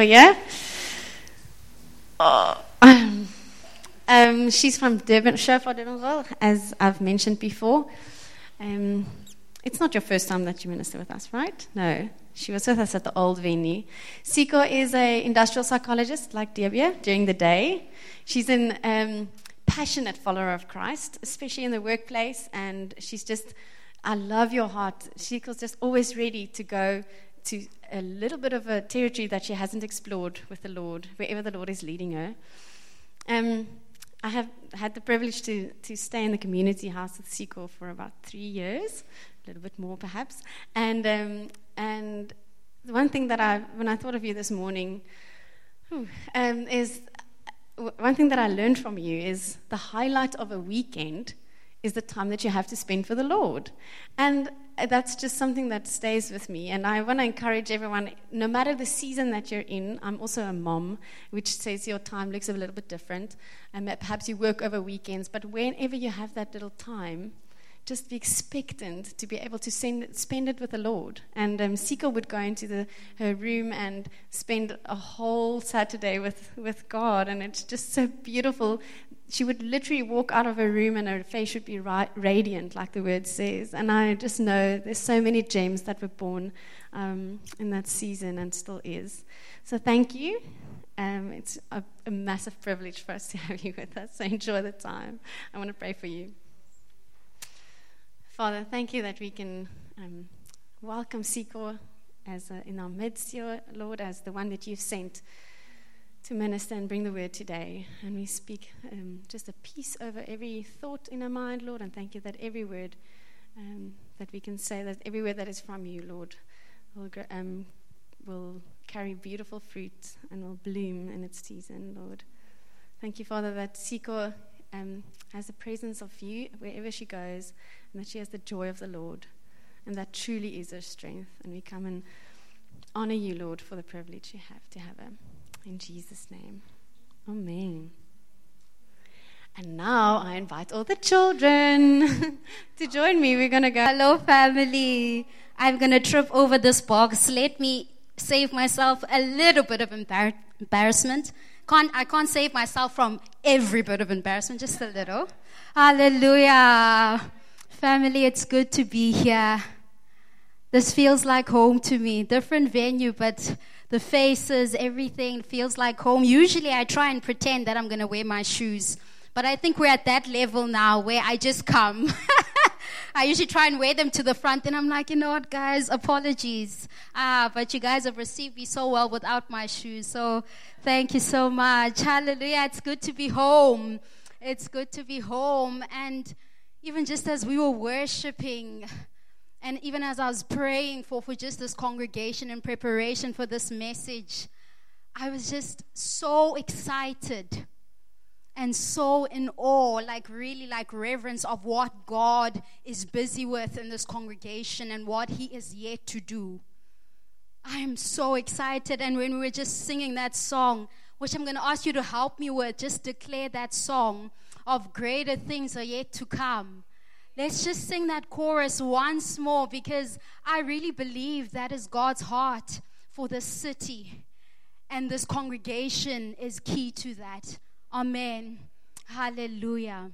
Here. Oh, um, um, she's from Durban, Shofar Durbanville, as I've mentioned before. Um, it's not your first time that you minister with us, right? No. She was with us at the old venue. Siko is an industrial psychologist like Debia during the day. She's a um, passionate follower of Christ, especially in the workplace, and she's just, I love your heart. Siko's just always ready to go to a little bit of a territory that she hasn't explored with the Lord, wherever the Lord is leading her. Um, I have had the privilege to, to stay in the community house with Siko for about three years, a little bit more perhaps. And, um, and the one thing that I, when I thought of you this morning, um, is one thing that I learned from you is the highlight of a weekend is the time that you have to spend for the Lord. And Uh, that's just something that stays with me. And I want to encourage everyone, no matter the season that you're in, I'm also a mom, which says your time looks a little bit different. And perhaps you work over weekends, but whenever you have that little time, just be expectant to be able to send, spend it with the Lord. And um, Siko would go into the, her room and spend a whole Saturday with, with God. And it's just so beautiful she would literally walk out of her room and her face would be radiant, like the word says. And I just know there's so many gems that were born um, in that season and still is. So thank you. Um, it's a, a, massive privilege for us to have you with us. So enjoy the time. I want to pray for you. Father, thank you that we can um, welcome Siko as a, in our midst, Lord, as the one that you've sent to minister and bring the word today. And we speak um, just a peace over every thought in our mind, Lord. And thank you that every word um, that we can say, that every word that is from you, Lord, will, um, will carry beautiful fruit and will bloom in its season, Lord. Thank you, Father, that Siko um, has the presence of you wherever she goes and that she has the joy of the Lord. And that truly is her strength. And we come and honor you, Lord, for the privilege you have to have her. In Jesus' name. Amen. And now I invite all the children to join me. We're going to go. Hello, family. I'm going to trip over this box. Let me save myself a little bit of embar- embarrassment. Can't, I can't save myself from every bit of embarrassment, just a little. Hallelujah. Family, it's good to be here. This feels like home to me. Different venue, but the faces, everything feels like home. Usually I try and pretend that I'm going to wear my shoes. But I think we're at that level now where I just come. I usually try and wear them to the front, and I'm like, you know what, guys, apologies. Ah, but you guys have received me so well without my shoes. So thank you so much. Hallelujah. It's good to be home. It's good to be home. And even just as we were worshiping, and even as I was praying for, for just this congregation in preparation for this message, I was just so excited and so in awe, like really like reverence of what God is busy with in this congregation and what He is yet to do. I am so excited. And when we were just singing that song, which I'm going to ask you to help me with, just declare that song of greater things are yet to come. Let's just sing that chorus once more because I really believe that is God's heart for this city. And this congregation is key to that. Amen. Hallelujah.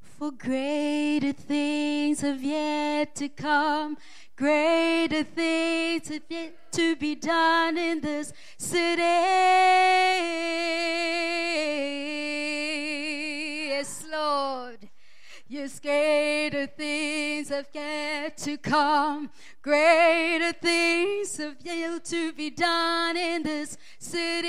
For greater things have yet to come, greater things have yet to be done in this city. Yes, Lord. Yes, greater things have yet to come. Greater things have yet to be done in this city.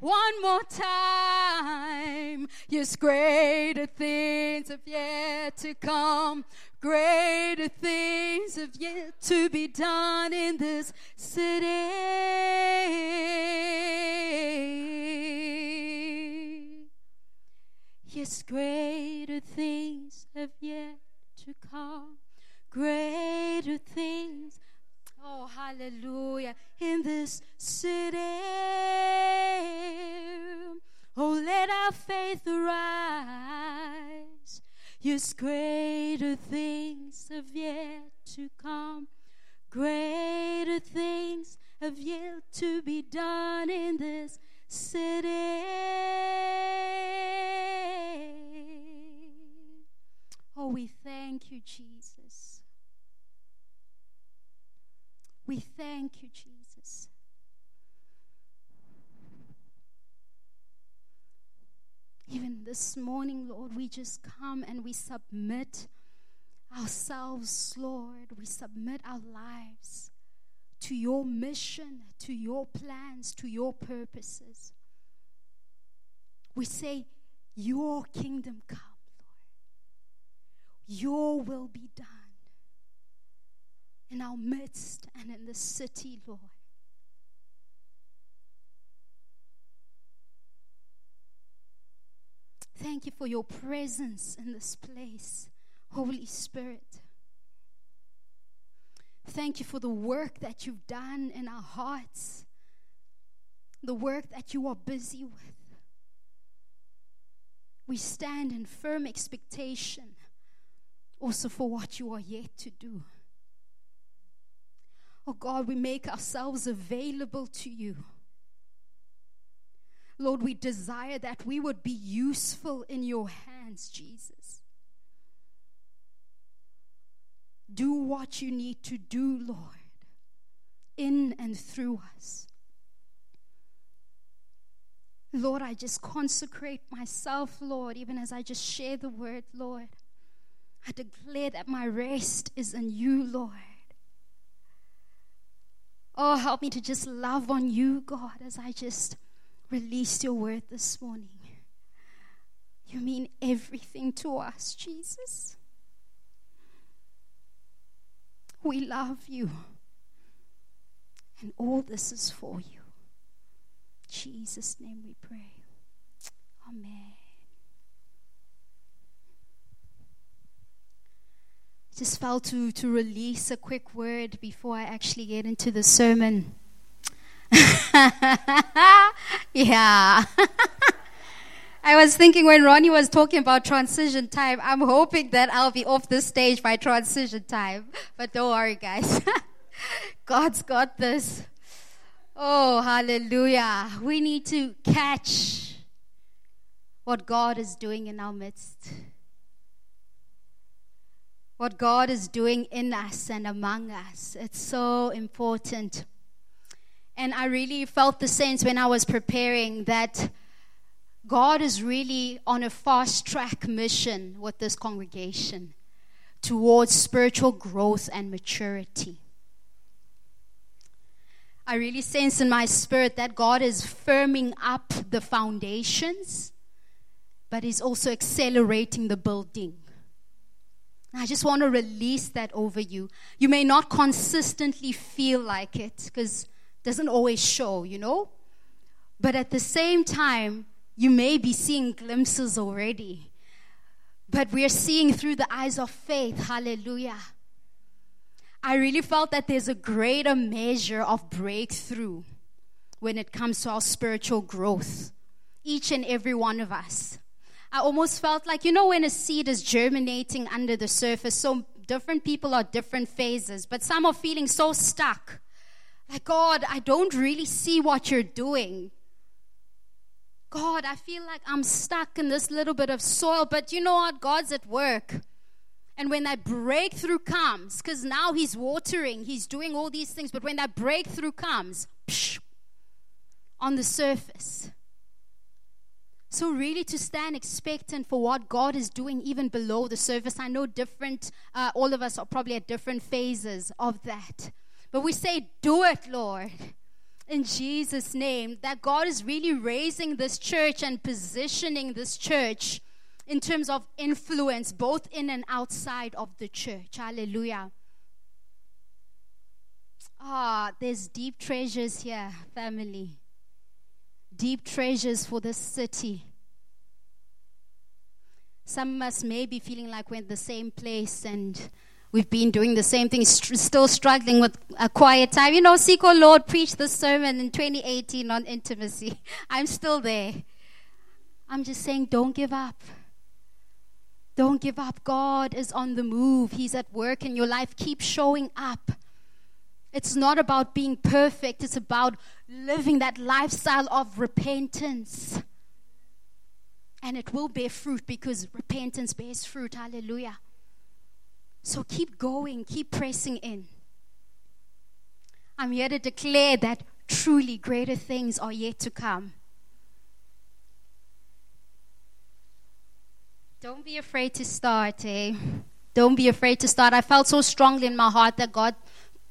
One more time. Yes, greater things have yet to come. Greater things have yet to be done in this city. Yes, greater things have yet to come. Greater things. Oh, hallelujah. In this city. Oh, let our faith arise. Yes, greater things have yet to come. Greater things have yet to be done in this city. Oh, we thank you, Jesus. We thank you, Jesus. Even this morning, Lord, we just come and we submit ourselves, Lord. We submit our lives to your mission, to your plans, to your purposes. We say, Your kingdom come, Lord. Your will be done in our midst and in the city, Lord. Thank you for your presence in this place, Holy Spirit. Thank you for the work that you've done in our hearts, the work that you are busy with. We stand in firm expectation also for what you are yet to do. Oh God, we make ourselves available to you. Lord, we desire that we would be useful in your hands, Jesus. Do what you need to do, Lord, in and through us. Lord, I just consecrate myself, Lord, even as I just share the word, Lord. I declare that my rest is in you, Lord. Oh, help me to just love on you, God, as I just released your word this morning. You mean everything to us, Jesus. We love you. And all this is for you. In Jesus' name we pray. Amen. just felt to, to release a quick word before I actually get into the sermon. yeah. I was thinking when Ronnie was talking about transition time, I'm hoping that I'll be off the stage by transition time. But don't worry, guys. God's got this. Oh, hallelujah. We need to catch what God is doing in our midst. What God is doing in us and among us. It's so important. And I really felt the sense when I was preparing that God is really on a fast track mission with this congregation towards spiritual growth and maturity. I really sense in my spirit that God is firming up the foundations, but He's also accelerating the building. I just want to release that over you. You may not consistently feel like it because it doesn't always show, you know? But at the same time, you may be seeing glimpses already. But we're seeing through the eyes of faith. Hallelujah. I really felt that there's a greater measure of breakthrough when it comes to our spiritual growth. Each and every one of us. I almost felt like, you know, when a seed is germinating under the surface, so different people are different phases, but some are feeling so stuck like, God, I don't really see what you're doing. God, I feel like I'm stuck in this little bit of soil, but you know what? God's at work. And when that breakthrough comes, because now He's watering, He's doing all these things, but when that breakthrough comes, psh, on the surface. So, really, to stand expectant for what God is doing even below the surface. I know different, uh, all of us are probably at different phases of that. But we say, Do it, Lord, in Jesus' name. That God is really raising this church and positioning this church in terms of influence, both in and outside of the church. Hallelujah. Ah, there's deep treasures here, family. Deep treasures for this city. Some of us may be feeling like we're in the same place and We've been doing the same thing, st- still struggling with a quiet time. You know, Siko Lord preached the sermon in 2018 on intimacy. I'm still there. I'm just saying, don't give up. Don't give up. God is on the move, He's at work in your life. Keep showing up. It's not about being perfect, it's about living that lifestyle of repentance. And it will bear fruit because repentance bears fruit. Hallelujah. So keep going, keep pressing in. I'm here to declare that truly greater things are yet to come. Don't be afraid to start, eh? Don't be afraid to start. I felt so strongly in my heart that God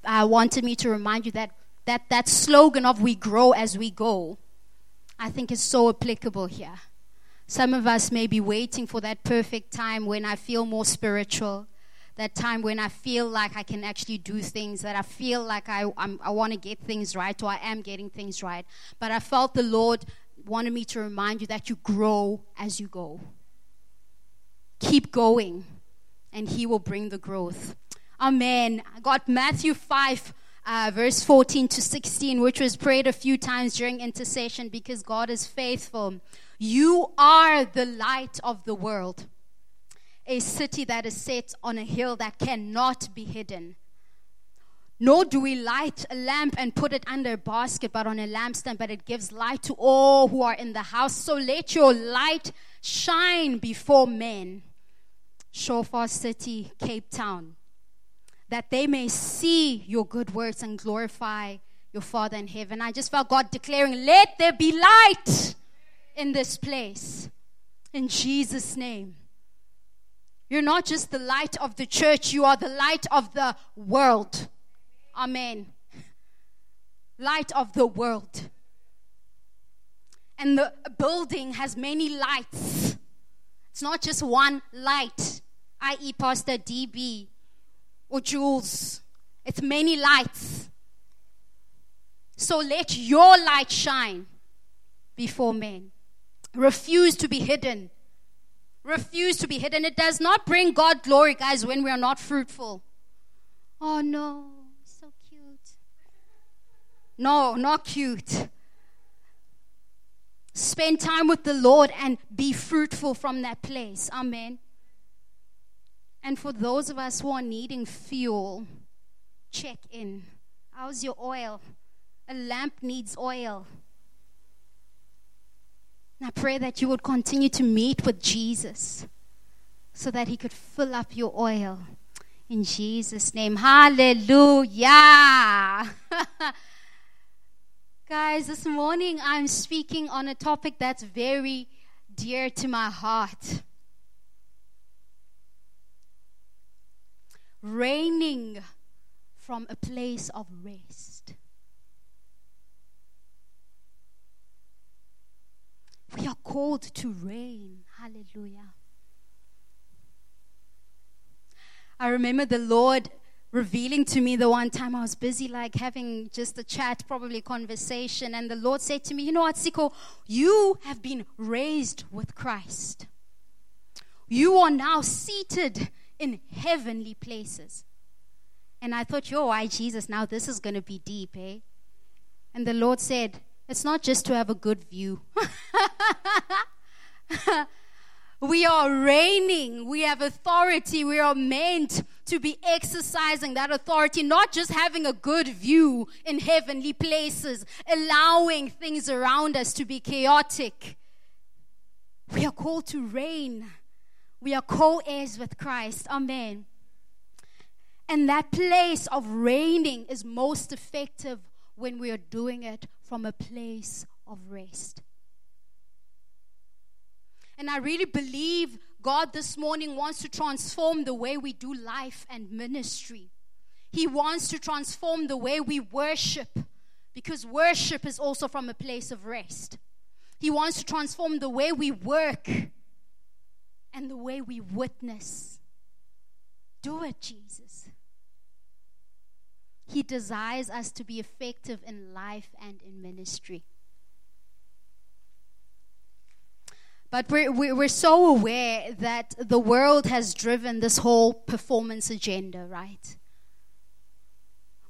uh, wanted me to remind you that, that that slogan of we grow as we go, I think is so applicable here. Some of us may be waiting for that perfect time when I feel more spiritual, that time when I feel like I can actually do things, that I feel like I, i want to get things right or I am getting things right. But I felt the Lord wanted me to remind you that you grow as you go. Keep going, and He will bring the growth. Amen. I got Matthew 5, uh, verse 14 to 16, which was prayed a few times during intercession because God is faithful. You are the light of the world, a city that is set on a hill that cannot be hidden. Nor do we light a lamp and put it under a basket, but on a lampstand, but it gives light to all who are in the house. So let your light shine before men. Shofar City, Cape Town that they may see your good works and glorify your Father in heaven. I just felt God declaring, Let there be light in this place. In Jesus' name. You're not just the light of the church, you are the light of the world. Amen. Light of the world. And the building has many lights. It's not just one light, i.e., Pastor DB or jewels. It's many lights. So let your light shine before men. Refuse to be hidden. Refuse to be hidden. It does not bring God glory, guys, when we are not fruitful. Oh no, so cute. No, not cute. Spend time with the Lord and be fruitful from that place. Amen. And for those of us who are needing fuel, check in. How's your oil? A lamp needs oil. And I pray that you would continue to meet with Jesus so that he could fill up your oil. In Jesus' name. Hallelujah. Guys, this morning I'm speaking on a topic that's very dear to my heart. reigning from a place of rest. We are called to reign. Hallelujah. I remember the Lord revealing to me the one time I was busy, like having just a chat, probably conversation, and the Lord said to me, You know what, Siko, you have been raised with Christ. You are now seated in heavenly places. And I thought, yo, why Jesus, now this is going to be deep, eh? And the Lord said, it's not just to have a good view. we are reigning. We have authority. We are meant to be exercising that authority, not just having a good view in heavenly places, allowing things around us to be chaotic. We are called to reign. We are co heirs with Christ. Amen. And that place of reigning is most effective when we are doing it from a place of rest. And I really believe God this morning wants to transform the way we do life and ministry. He wants to transform the way we worship because worship is also from a place of rest. He wants to transform the way we work and the way we witness. Do it, Jesus. He desires us to be effective in life and in ministry. But we're, we're so aware that the world has driven this whole performance agenda, right?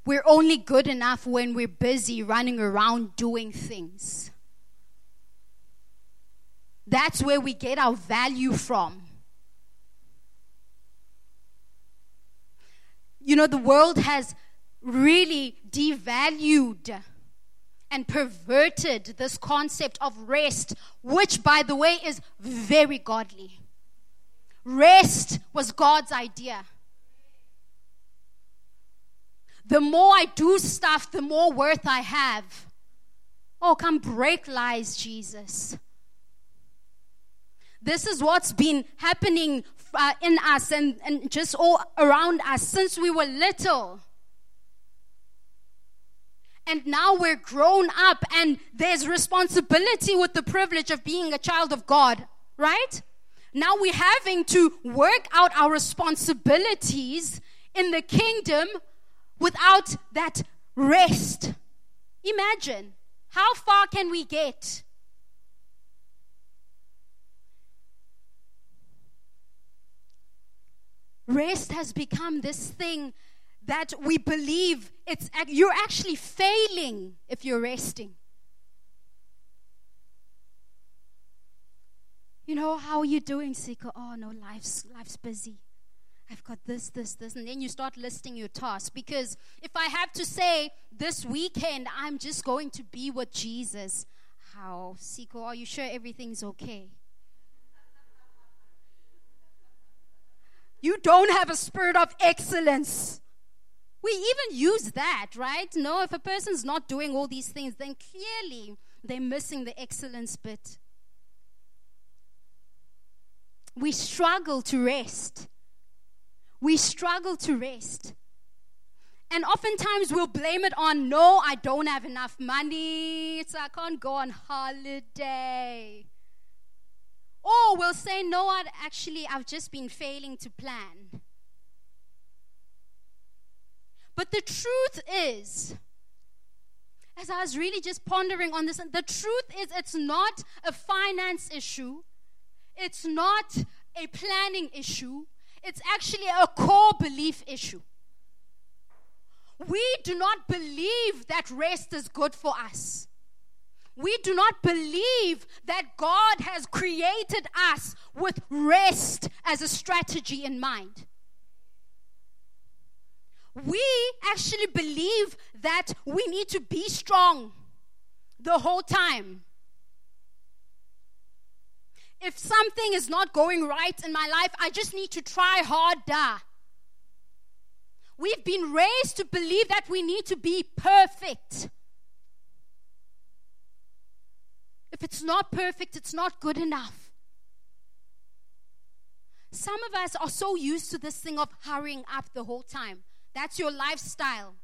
We're only good enough when we're busy running around doing things. That's where we get our value from. You know, the world has really devalued and perverted this concept of rest, which, by the way, is very godly. Rest was God's idea. The more I do stuff, the more worth I have. Oh, come break lies, Jesus. This is what's been happening uh, in us and, and just all around us since we were little. And now we're grown up, and there's responsibility with the privilege of being a child of God, right? Now we're having to work out our responsibilities in the kingdom without that rest. Imagine how far can we get? Rest has become this thing that we believe it's you're actually failing if you're resting. You know, how are you doing, Siko? Oh no, life's life's busy. I've got this, this, this, and then you start listing your tasks. Because if I have to say this weekend I'm just going to be with Jesus, how, Siko, are you sure everything's okay? You don't have a spirit of excellence. We even use that, right? No, if a person's not doing all these things, then clearly they're missing the excellence bit. We struggle to rest. We struggle to rest. And oftentimes we'll blame it on, no, I don't have enough money, so I can't go on holiday. Or we'll say, no, I'd actually, I've just been failing to plan. But the truth is, as I was really just pondering on this, the truth is it's not a finance issue, it's not a planning issue, it's actually a core belief issue. We do not believe that rest is good for us we do not believe that God has created us with rest as a strategy in mind. We actually believe that we need to be strong the whole time. If something is not going right in my life, I just need to try harder. We've been raised to believe that we need to be perfect. If it's not perfect, it's not good enough. Some of us are so used to this thing of hurrying up the whole time. That's your lifestyle.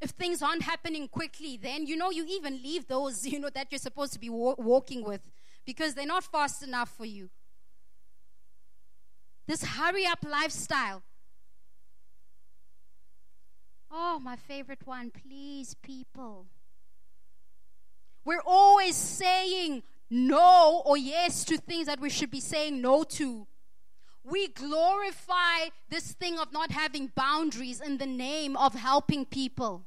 If things aren't happening quickly, then you know you even leave those you know that you're supposed to be wa- walking with because they're not fast enough for you. This hurry up lifestyle. Oh, my favorite one, please, people. We're always saying no or yes to things that we should be saying no to. We glorify this thing of not having boundaries in the name of helping people.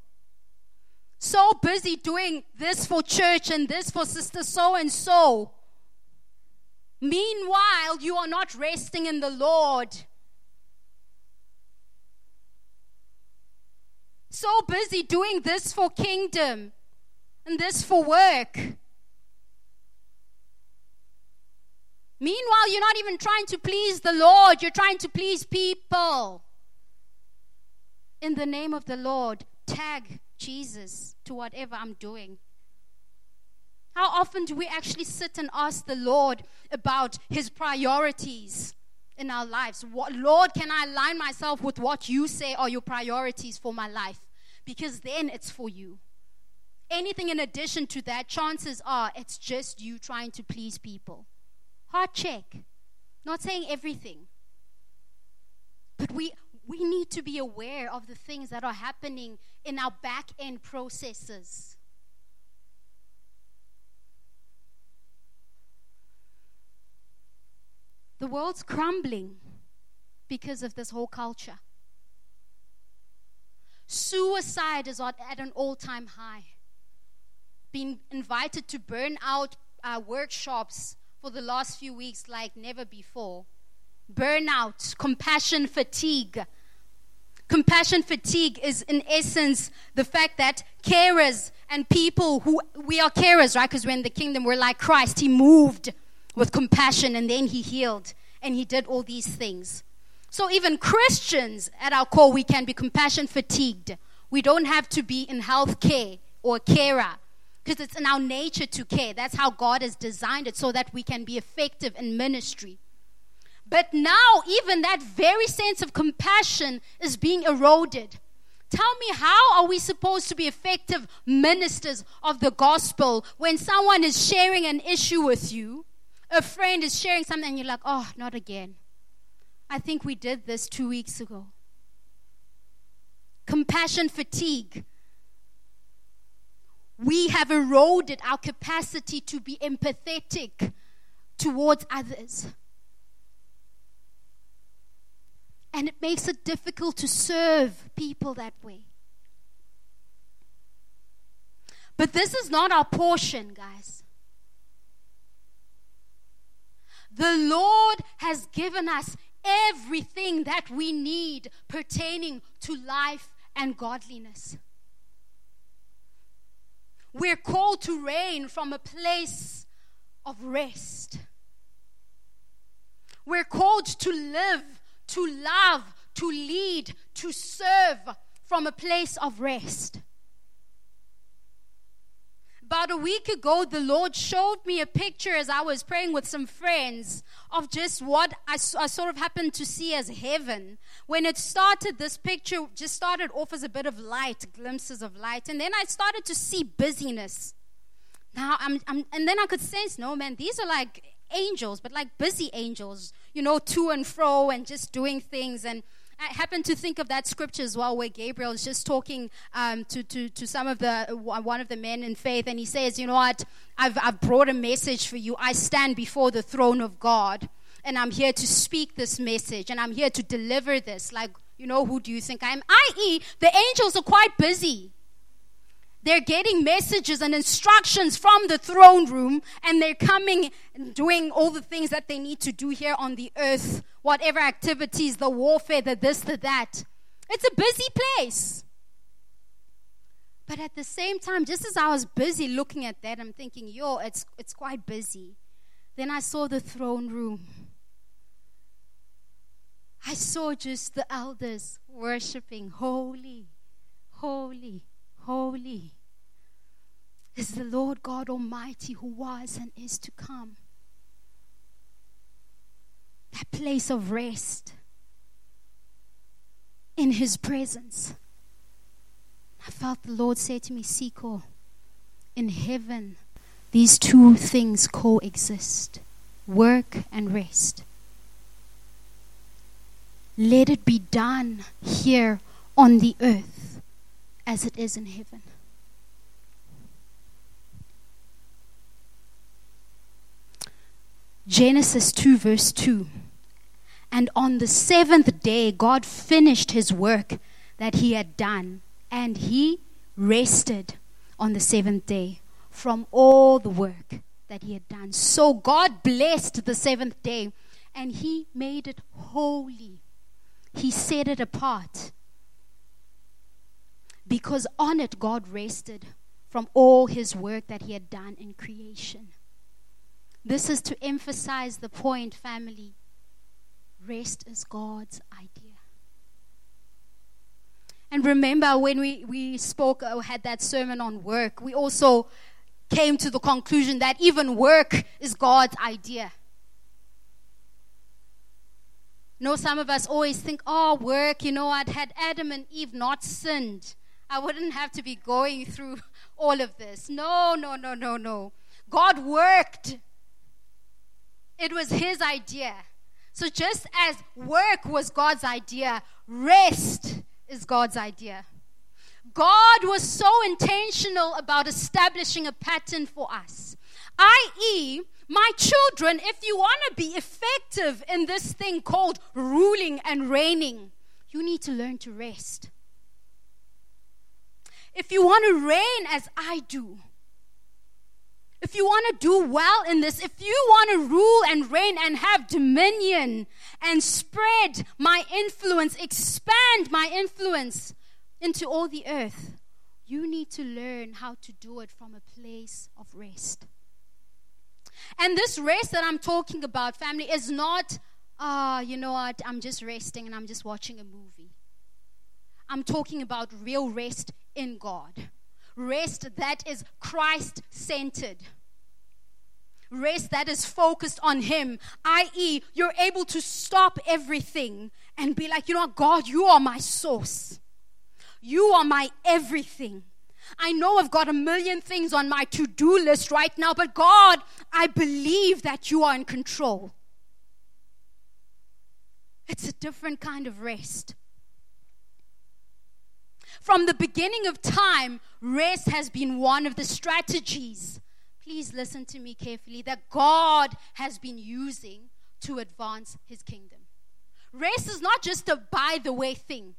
So busy doing this for church and this for sister so and so. Meanwhile, you are not resting in the Lord. So busy doing this for kingdom and this for work. Meanwhile, you're not even trying to please the Lord, you're trying to please people. In the name of the Lord, tag Jesus to whatever I'm doing. How often do we actually sit and ask the Lord about his priorities in our lives? What, Lord, can I align myself with what you say are your priorities for my life? Because then it's for you anything in addition to that, chances are it's just you trying to please people. Heart check. Not saying everything. But we, we need to be aware of the things that are happening in our back end processes. The world's crumbling because of this whole culture. Suicide is at an all time high Being invited to burn out uh, workshops for the last few weeks like never before. Burnout, compassion fatigue, compassion fatigue is, in essence, the fact that carers and people who we are carers, right? Because we're in the kingdom, we're like Christ. He moved with compassion and then he healed and he did all these things. So, even Christians at our core, we can be compassion fatigued. We don't have to be in health care or carer because it's in our nature to care. That's how God has designed it so that we can be effective in ministry. But now, even that very sense of compassion is being eroded. Tell me, how are we supposed to be effective ministers of the gospel when someone is sharing an issue with you? A friend is sharing something, and you're like, oh, not again. I think we did this two weeks ago. Compassion fatigue. We have eroded our capacity to be empathetic towards others. And it makes it difficult to serve people that way. But this is not our portion, guys. The Lord has given us everything that we need pertaining to life and godliness. We're called to reign from a place of rest. We're called to live, to love, to lead, to serve from a place of rest about a week ago, the Lord showed me a picture as I was praying with some friends of just what I, I, sort of happened to see as heaven. When it started, this picture just started off as a bit of light, glimpses of light, and then I started to see busyness. Now, I'm, I'm and then I could sense, no, man, these are like angels, but like busy angels, you know, to and fro and just doing things. And I happen to think of that scripture as well, where Gabriel is just talking um, to, to, to some of the one of the men in faith, and he says, "You know what? I've I've brought a message for you. I stand before the throne of God, and I'm here to speak this message, and I'm here to deliver this. Like, you know, who do you think I am? I.e., the angels are quite busy. They're getting messages and instructions from the throne room, and they're coming and doing all the things that they need to do here on the earth, whatever activities, the warfare, the this, the that. It's a busy place. But at the same time, just as I was busy looking at that, I'm thinking, yo, it's, it's quite busy. Then I saw the throne room. I saw just the elders worshiping, holy, holy, holy is the Lord God Almighty who was and is to come. That place of rest in His presence. I felt the Lord say to me, Siko, in heaven, these two things coexist work and rest. Let it be done here on the earth as it is in heaven. Genesis 2, verse 2. And on the seventh day, God finished his work that he had done, and he rested on the seventh day from all the work that he had done. So God blessed the seventh day, and he made it holy. He set it apart because on it God rested from all his work that he had done in creation. This is to emphasize the point, family. Rest is God's idea. And remember, when we, we spoke or had that sermon on work, we also came to the conclusion that even work is God's idea. know, some of us always think, oh, work, you know I'd had Adam and Eve not sinned, I wouldn't have to be going through all of this. No, no, no, no, no. God worked. It was His idea. So just as work was God's idea, rest is God's idea. God was so intentional about establishing a pattern for us, i.e., my children, if you want to be effective in this thing called ruling and reigning, you need to learn to rest. If you want to reign as I do, if you want to do well in this, if you want to rule and reign and have dominion and spread my influence, expand my influence into all the earth, you need to learn how to do it from a place of rest. And this rest that I'm talking about, family, is not, ah, you know what, I'm just resting and I'm just watching a movie. I'm talking about real rest in God rest that is Christ centered. Rest that is focused on Him, i.e., you're able to stop everything and be like, you know what, God, you are my source. You are my everything. I know I've got a million things on my to do list right now, but God, I believe that you are in control. It's a different kind of rest. From the beginning of time, rest has been one of the strategies. Please listen to me carefully that God has been using to advance his kingdom. Rest is not just a by the way thing.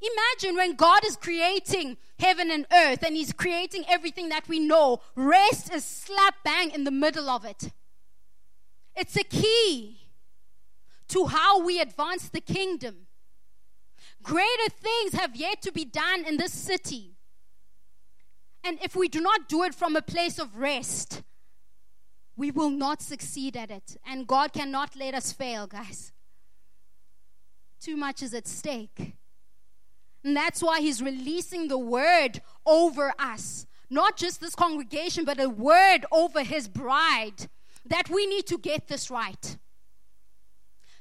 Imagine when God is creating heaven and earth and He's creating everything that we know, rest is slap bang in the middle of it. It's a key to how we advance the kingdom. Greater things have yet to be done in this city. And if we do not do it from a place of rest, we will not succeed at it. And God cannot let us fail, guys. Too much is at stake. And that's why He's releasing the word over us. Not just this congregation, but a word over His bride that we need to get this right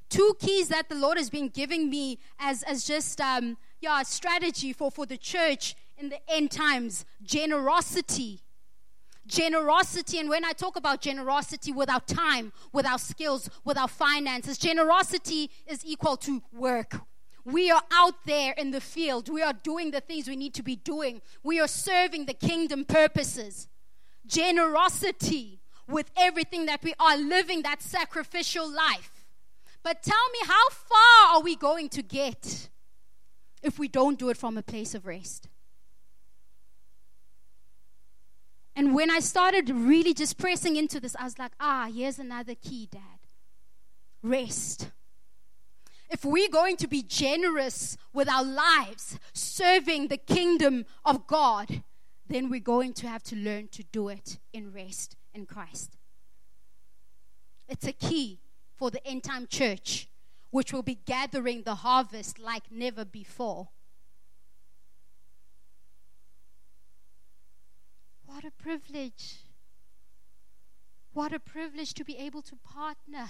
two keys that the Lord has been giving me as, as just um, yeah, strategy for, for the church in the end times generosity. Generosity, and when I talk about generosity with our time, with our skills, with our finances, generosity is equal to work. We are out there in the field. We are doing the things we need to be doing. We are serving the kingdom purposes. Generosity with everything that we are living that sacrificial life. But tell me, how far are we going to get if we don't do it from a place of rest? And when I started really just pressing into this, I was like, ah, here's another key, Dad rest. If we're going to be generous with our lives, serving the kingdom of God, then we're going to have to learn to do it in rest in Christ. It's a key for the end time church, which will be gathering the harvest like never before. What a privilege! What a privilege to be able to partner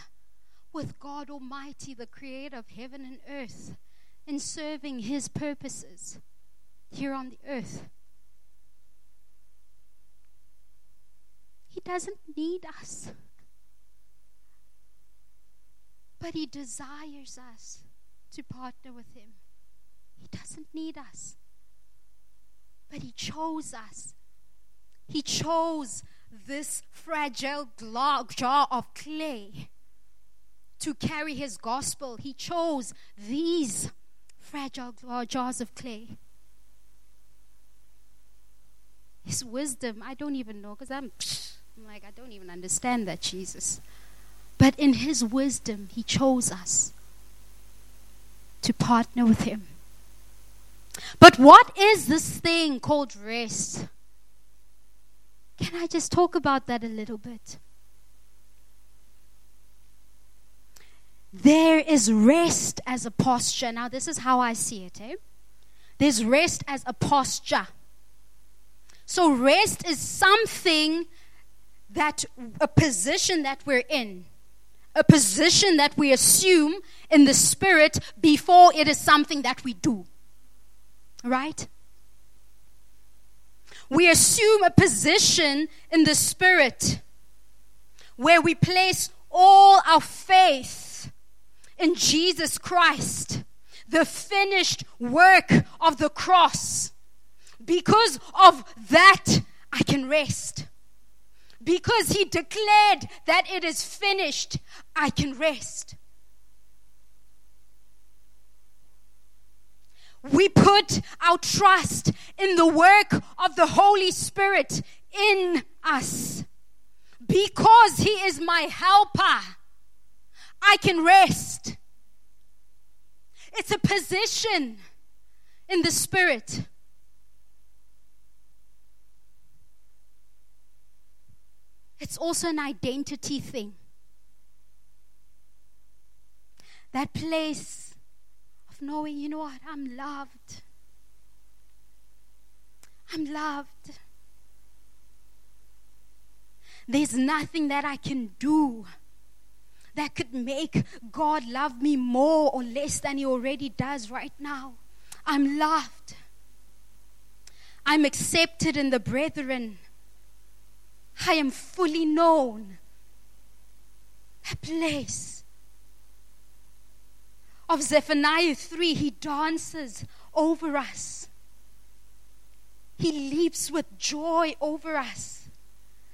with God Almighty, the creator of heaven and earth, in serving His purposes here on the earth. He doesn't need us. But He desires us to partner with Him. He doesn't need us, but He chose us. He chose this fragile jar of clay to carry His gospel. He chose these fragile jars of clay. His wisdom, I don't even know because I'm, I'm like, I don't even understand that, Jesus. But in His wisdom, He chose us to partner with Him. But what is this thing called rest? Can I just talk about that a little bit? There is rest as a posture. Now, this is how I see it. Eh? There's rest as a posture. So, rest is something that, a position that we're in a position that we assume in the spirit before it is something that we do. Right? We assume a position in the spirit where we place all our faith in Jesus Christ, the finished work of the cross. Because of that, I can rest because he declared that it is finished, I can rest. We put our trust in the work of the Holy Spirit in us. Because He is my helper, I can rest. It's a position in the Spirit. It's also an identity thing. That place of knowing, you know what, I'm loved. I'm loved. There's nothing that I can do that could make God love me more or less than He already does right now. I'm loved. I'm accepted in the brethren. I am fully known. A place of Zephaniah 3, he dances over us. He leaps with joy over us.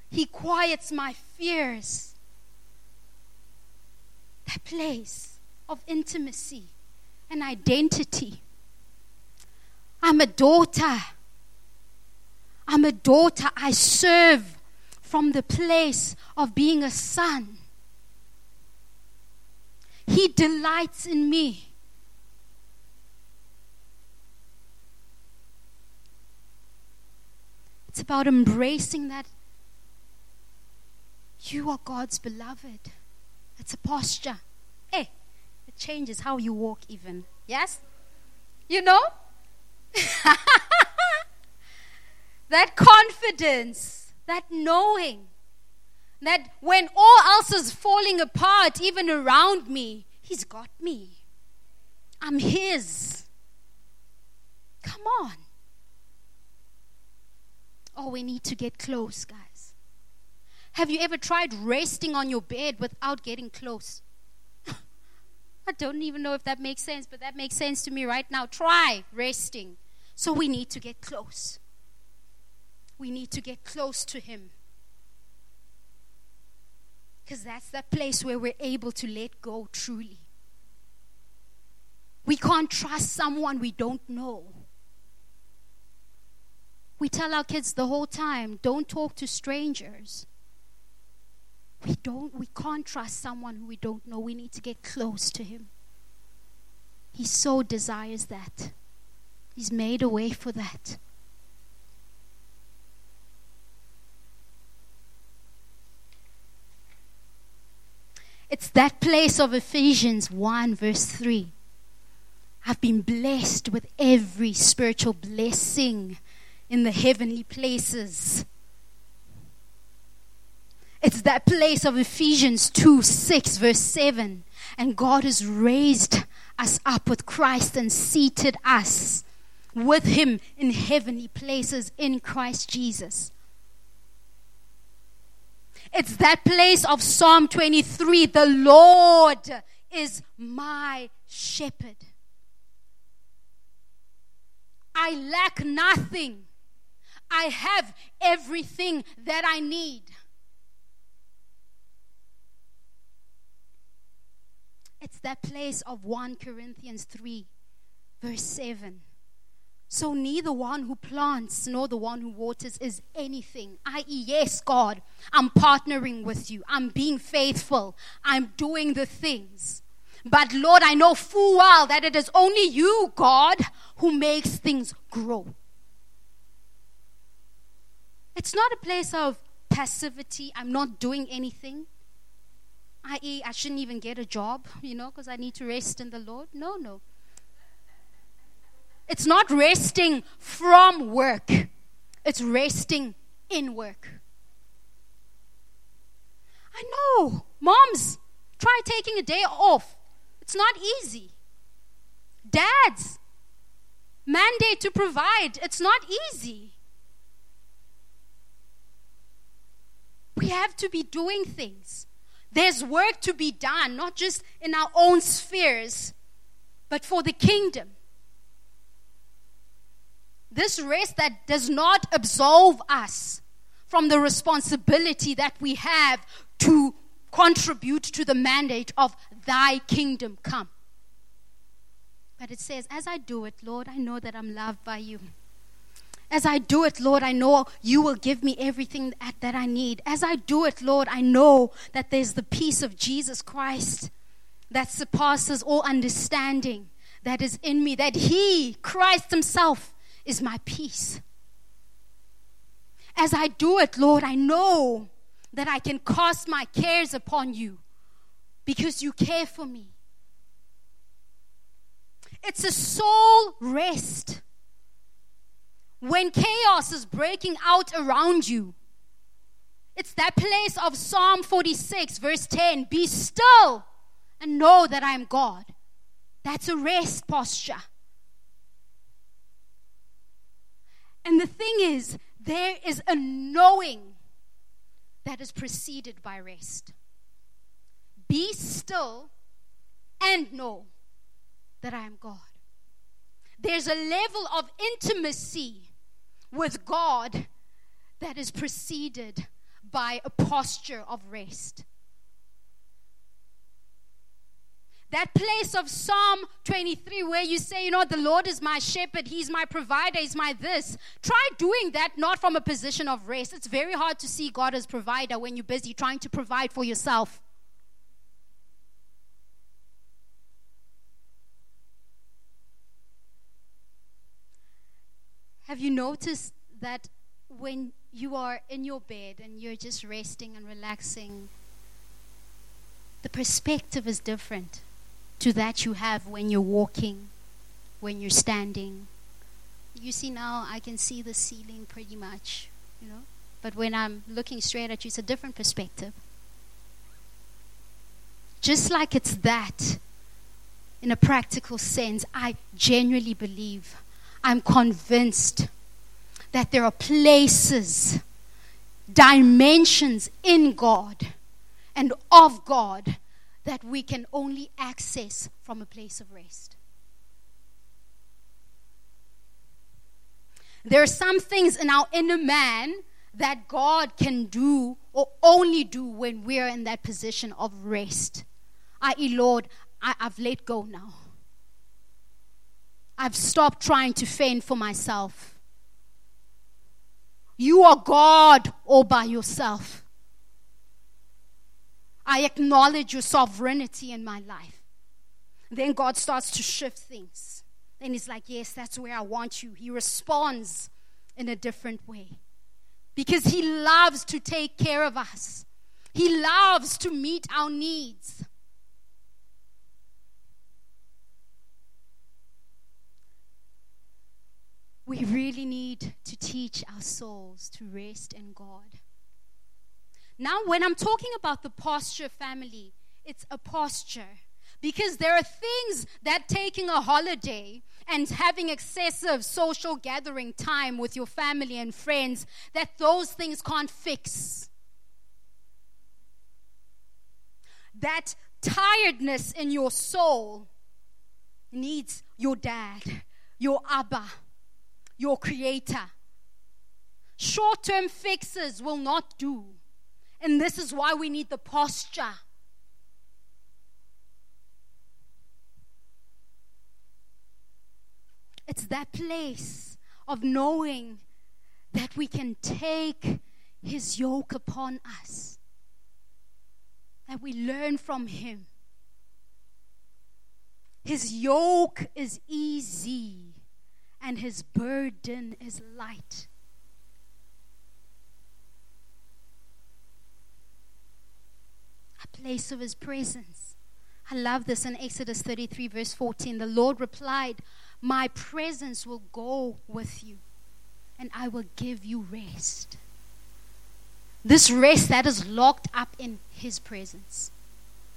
He quiets my fears. That place of intimacy and identity. I'm a daughter. I'm a daughter. I serve from the place of being a son. He delights in me. It's about embracing that you are God's beloved. It's a posture. Hey, it changes how you walk, even. Yes? You know? that confidence, that knowing that when all else is falling apart, even around me, He's got me. I'm His. Come on. Oh, we need to get close, guys. Have you ever tried resting on your bed without getting close? I don't even know if that makes sense, but that makes sense to me right now. Try resting. So we need to get close. We need to get close to Him. Because that's that place where we're able to let go truly. We can't trust someone we don't know. We tell our kids the whole time don't talk to strangers. We don't we can't trust someone who we don't know. We need to get close to him. He so desires that. He's made a way for that. It's that place of Ephesians 1, verse 3. I've been blessed with every spiritual blessing in the heavenly places. It's that place of Ephesians 2 6, verse 7. And God has raised us up with Christ and seated us with Him in heavenly places in Christ Jesus. It's that place of Psalm 23 the Lord is my shepherd. I lack nothing. I have everything that I need. It's that place of 1 Corinthians 3, verse 7. So neither one who plants nor the one who waters is anything. I.e., yes, God, I'm partnering with you. I'm being faithful. I'm doing the things. But Lord, I know full well that it is only you, God, who makes things grow. It's not a place of passivity. I'm not doing anything. I.e., I shouldn't even get a job, you know, because I need to rest in the Lord. No, no. It's not resting from work, it's resting in work. I know, moms, try taking a day off. It's not easy. Dads, mandate to provide. It's not easy. We have to be doing things. There's work to be done, not just in our own spheres, but for the kingdom. This rest that does not absolve us from the responsibility that we have to contribute to the mandate of thy kingdom come. But it says, as I do it, Lord, I know that I'm loved by you. As I do it, Lord, I know you will give me everything that, that I need. As I do it, Lord, I know that there's the peace of Jesus Christ that surpasses all understanding that is in me, that He, Christ Himself, is my peace. As I do it, Lord, I know that I can cast my cares upon you because you care for me. It's a soul rest when chaos is breaking out around you. It's that place of Psalm 46, verse 10 Be still and know that I am God. That's a rest posture. And the thing is, there is a knowing that is preceded by rest. Be still and know that I am God. There's a level of intimacy with God that is preceded by a posture of rest. That place of Psalm 23 where you say, you know, the Lord is my shepherd, He's my provider, He's my this. Try doing that not from a position of rest. It's very hard to see God as provider when you're busy trying to provide for yourself. Have you noticed that when you are in your bed and you're just resting and relaxing, the perspective is different to that you have when you're walking, when you're standing. You see, now I can see the ceiling pretty much, you know, but when I'm looking straight at you, it's a different perspective. Just like it's that, in a practical sense, I genuinely believe, I'm convinced that there are places, dimensions in God and of God that we can only access from a place of rest. There are some things in our inner man that God can do or only do when we're in that position of rest. I.e., Lord, I, have let go now. I've stopped trying to fend for myself. You are God all by yourself. I acknowledge your sovereignty in my life. Then God starts to shift things. Then He's like, Yes, that's where I want you. He responds in a different way because He loves to take care of us, He loves to meet our needs. we really need to teach our souls to rest in God. Now, when I'm talking about the posture family, it's a posture because there are things that taking a holiday and having excessive social gathering time with your family and friends that those things can't fix. That tiredness in your soul needs your dad, your Abba, your creator. Short term fixes will not do. And this is why we need the posture. It's that place of knowing that we can take his yoke upon us, that we learn from him. His yoke is easy and his burden is light. A place of his presence. I love this in Exodus 33, verse 14. The Lord replied, My presence will go with you, and I will give you rest. This rest that is locked up in his presence,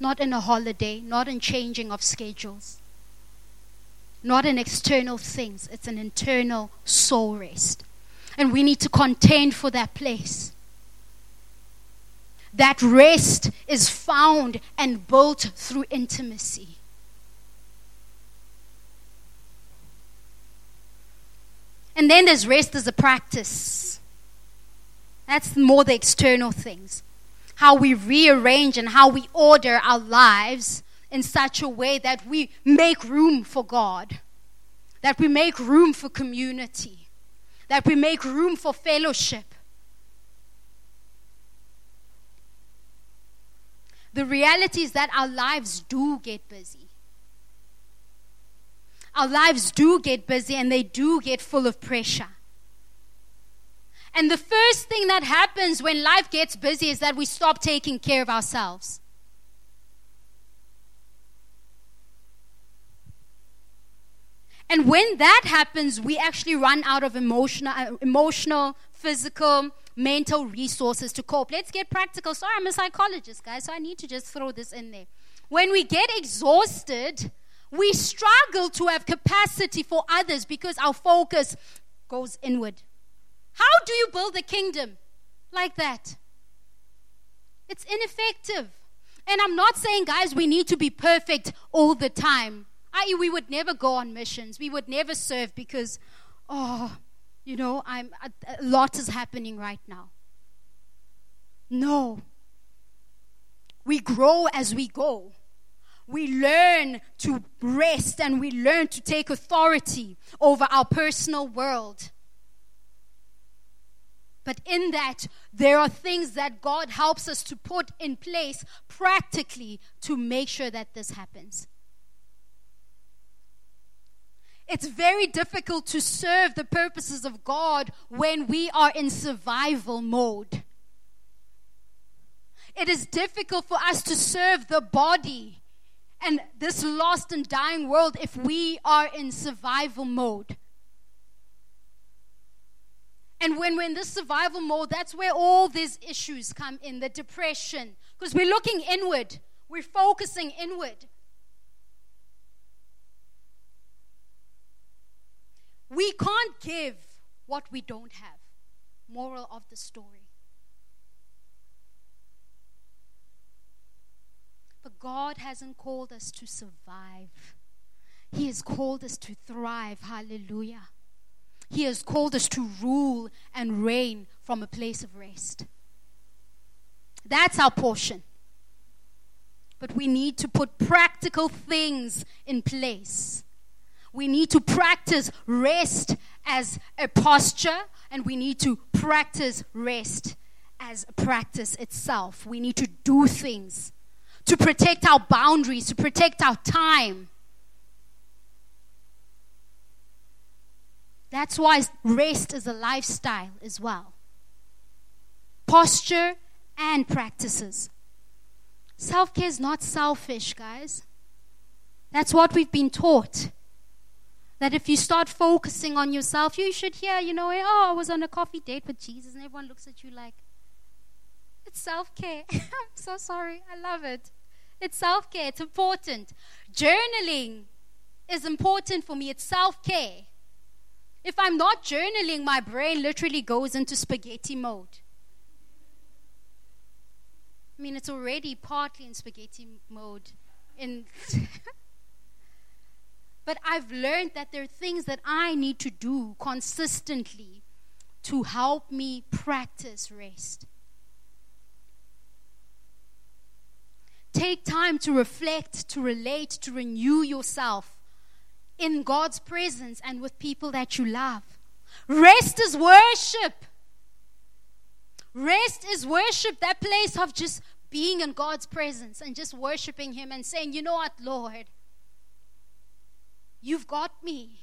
not in a holiday, not in changing of schedules not in external things, it's an internal soul rest. And we need to contend for that place. That rest is found and built through intimacy. And then there's rest as a practice. That's more the external things. How we rearrange and how we order our lives in such a way that we make room for God, that we make room for community, that we make room for fellowship. The reality is that our lives do get busy. Our lives do get busy and they do get full of pressure. And the first thing that happens when life gets busy is that we stop taking care of ourselves. And when that happens, we actually run out of emotional, uh, emotional, physical, mental resources to cope. Let's get practical. Sorry, I'm a psychologist, guys, so I need to just throw this in there. When we get exhausted, we struggle to have capacity for others because our focus goes inward. How do you build a kingdom like that? It's ineffective. And I'm not saying, guys, we need to be perfect all the time. I.e., we would never go on missions. We would never serve because, oh, you know, I'm, a, a lot is happening right now. No. We grow as we go. We learn to rest and we learn to take authority over our personal world. But in that, there are things that God helps us to put in place practically to make sure that this happens. It's very difficult to serve the purposes of God when we are in survival mode. It is difficult for us to serve the body and this lost and dying world if we are in survival mode. And when we're in this survival mode, that's where all these issues come in the depression. Because we're looking inward, we're focusing inward. We can't give what we don't have. Moral of the story. But God hasn't called us to survive, He has called us to thrive. Hallelujah. He has called us to rule and reign from a place of rest. That's our portion. But we need to put practical things in place we need to practice rest as a posture, and we need to practice rest as a practice itself. We need to do things to protect our boundaries, to protect our time. That's why rest is a lifestyle as well. Posture and practices. Self care is not selfish, guys. That's what we've been taught. That if you start focusing on yourself, you should hear, you know, eh, oh, I was on a coffee date with Jesus, and everyone looks at you like, it's self care. I'm so sorry. I love it. It's self care. It's important. Journaling is important for me. It's self care. If I'm not journaling, my brain literally goes into spaghetti mode. I mean, it's already partly in spaghetti mode in But I've learned that there are things that I need to do consistently to help me practice rest. Take time to reflect, to relate, to renew yourself in God's presence and with people that you love. Rest is worship. Rest is worship, that place of just being in God's presence and just worshiping Him and saying, You know what, Lord? You've got me.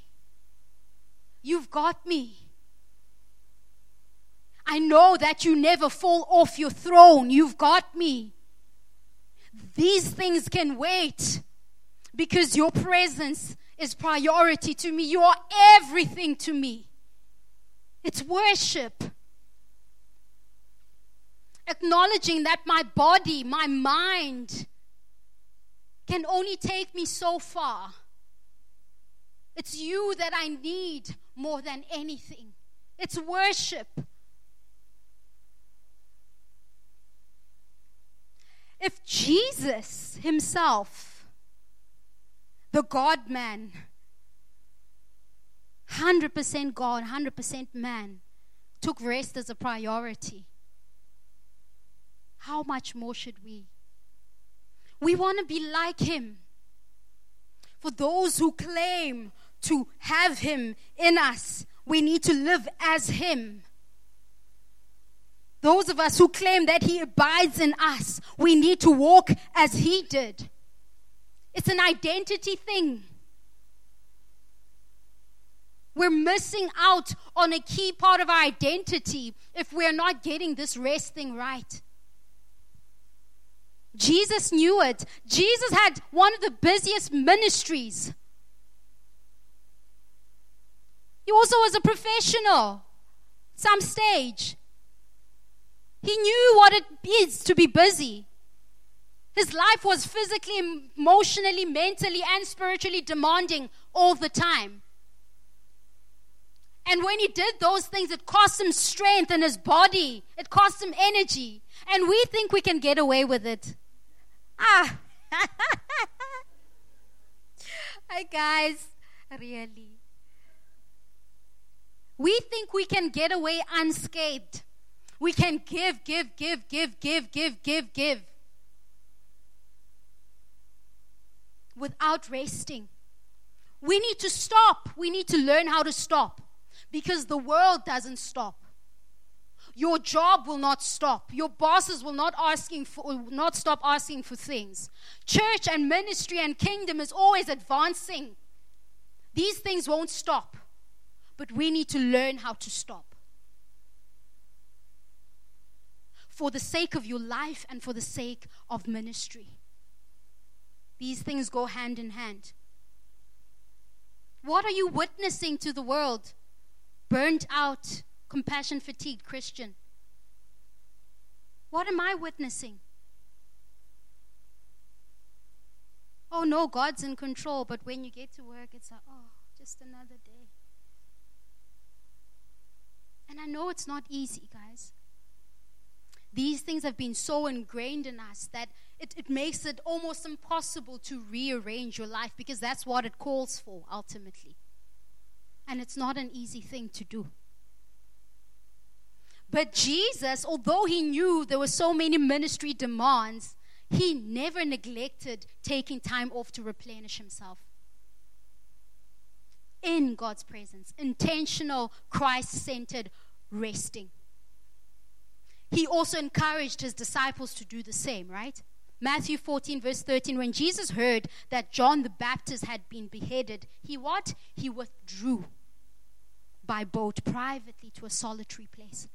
You've got me. I know that you never fall off your throne. You've got me. These things can wait because your presence is priority to me. You are everything to me. It's worship. Acknowledging that my body, my mind can only take me so far. It's you that I need more than anything. It's worship. If Jesus himself, the God man, 100% God, 100% man, took rest as a priority, how much more should we? We want to be like him. For those who claim to have Him in us, we need to live as Him. Those of us who claim that He abides in us, we need to walk as He did. It's an identity thing. We're missing out on a key part of our identity if we're not getting this rest thing right. Jesus knew it. Jesus had one of the busiest ministries. He also was a professional, some stage. He knew what it is to be busy. His life was physically, emotionally, mentally, and spiritually demanding all the time. And when he did those things, it cost him strength in his body, it cost him energy. And we think we can get away with it. Ah. Hi, guys. Really. We think we can get away unscathed. We can give, give, give, give, give, give, give, give without resting. We need to stop. We need to learn how to stop because the world doesn't stop. Your job will not stop. Your bosses will not asking for, not stop asking for things. Church and ministry and kingdom is always advancing. These things won't stop but we need to learn how to stop. For the sake of your life and for the sake of ministry. These things go hand in hand. What are you witnessing to the world? Burnt out, compassion fatigued Christian. What am I witnessing? Oh no, God's in control, but when you get to work, it's like, oh, just another day. And I know it's not easy, guys. These things have been so ingrained in us that it, it makes it almost impossible to rearrange your life because that's what it calls for ultimately. And it's not an easy thing to do. But Jesus, although he knew there were so many ministry demands, he never neglected taking time off to replenish himself in God's presence, intentional, Christ centered resting. He also encouraged his disciples to do the same, right? Matthew 14, verse 13, when Jesus heard that John the Baptist had been beheaded, he what? He withdrew by boat privately to a solitary place.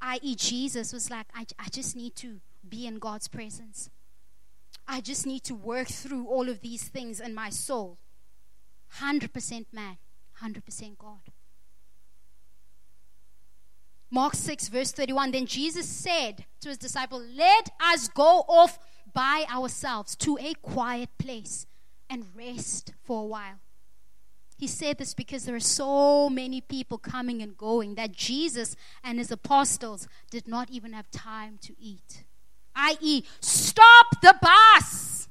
I.e., Jesus was like, I, I just need to be in God's presence. I just need to work through all of these things in my soul. 100% man, 100% God. Mark 6, verse 31. Then Jesus said to his disciple, Let us go off by ourselves to a quiet place and rest for a while. He said this because there are so many people coming and going that Jesus and his apostles did not even have time to eat. I.e., stop the bus.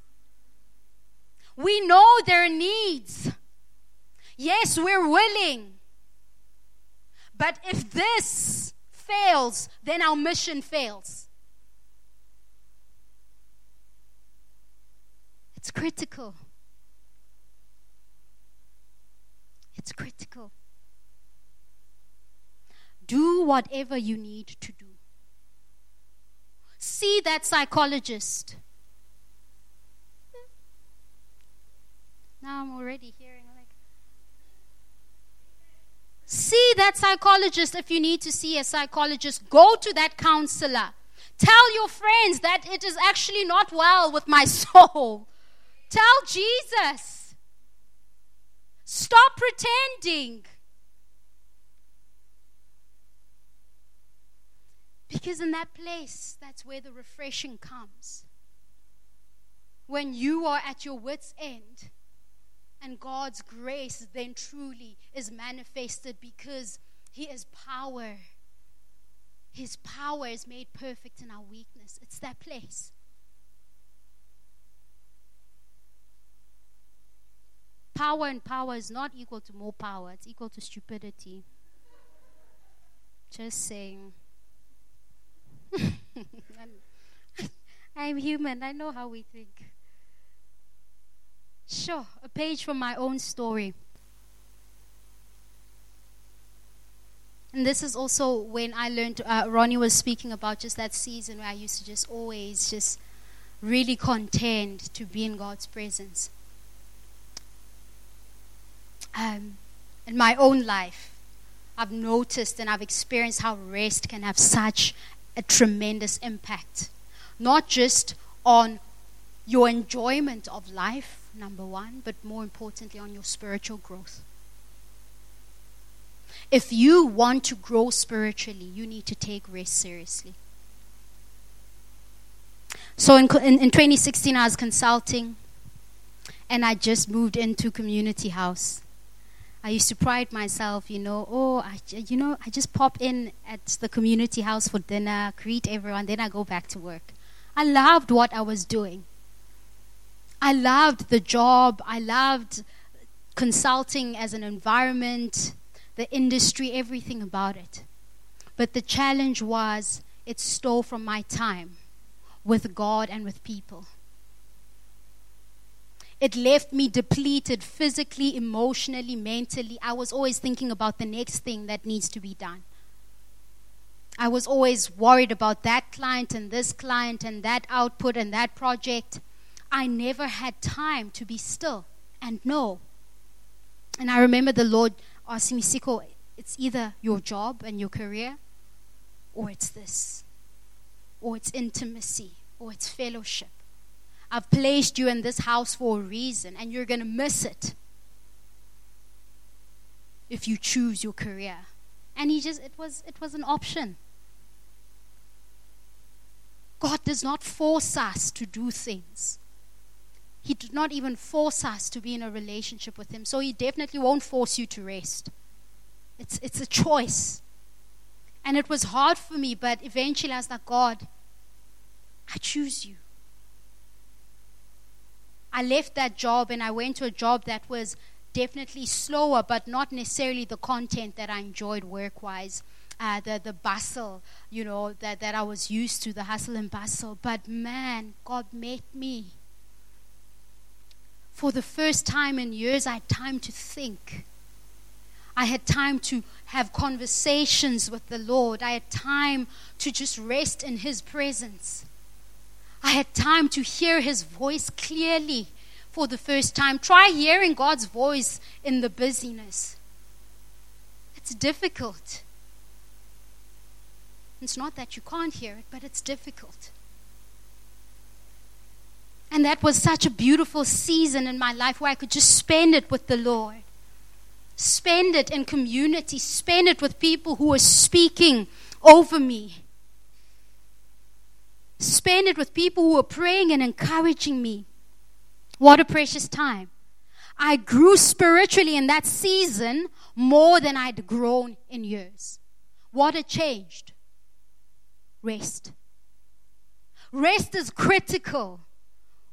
We know their needs. Yes, we're willing. But if this fails, then our mission fails. It's critical. It's critical. Do whatever you need to do. See that psychologist. Hmm. Now I'm already hearing See that psychologist if you need to see a psychologist. Go to that counselor. Tell your friends that it is actually not well with my soul. Tell Jesus. Stop pretending. Because in that place, that's where the refreshing comes. When you are at your wits' end and God's grace then truly is manifested because He is power. His power is made perfect in our weakness. It's that place. Power and power is not equal to more power, it's equal to stupidity. Just saying. I'm human, I know how we think. Sure, a page from my own story. And this is also when I learned, uh, Ronnie was speaking about just that season where I used to just always just really contend to be in God's presence. Um, in my own life, I've noticed and I've experienced how rest can have such a tremendous impact. Not just on your enjoyment of life, number one, but more importantly, on your spiritual growth. If you want to grow spiritually, you need to take rest seriously. So in, in, in 2016, I was consulting and I just moved into community house. I used to pride myself, you know, oh, I, you know, I just pop in at the community house for dinner, greet everyone, then I go back to work. I loved what I was doing. I loved the job. I loved consulting as an environment, the industry, everything about it. But the challenge was it stole from my time with God and with people. It left me depleted physically, emotionally, mentally. I was always thinking about the next thing that needs to be done. I was always worried about that client and this client and that output and that project. I never had time to be still and know. And I remember the Lord asking me, Siko, it's either your job and your career, or it's this, or it's intimacy, or it's fellowship. I've placed you in this house for a reason, and you're going to miss it if you choose your career. And he just, it was, it was an option. God does not force us to do things. He did not even force us to be in a relationship with Him. So He definitely won't force you to rest. It's, it's a choice. And it was hard for me, but eventually I was like, God, I choose you. I left that job and I went to a job that was definitely slower, but not necessarily the content that I enjoyed work wise. Uh, the, the bustle, you know, that, that I was used to, the hustle and bustle. But man, God met me. For the first time in years, I had time to think. I had time to have conversations with the Lord. I had time to just rest in His presence. I had time to hear his voice clearly for the first time. Try hearing God's voice in the busyness. It's difficult. It's not that you can't hear it, but it's difficult. And that was such a beautiful season in my life where I could just spend it with the Lord. Spend it in community, spend it with people who were speaking over me spend it with people who are praying and encouraging me. What a precious time. I grew spiritually in that season more than I'd grown in years. What had changed? Rest. Rest is critical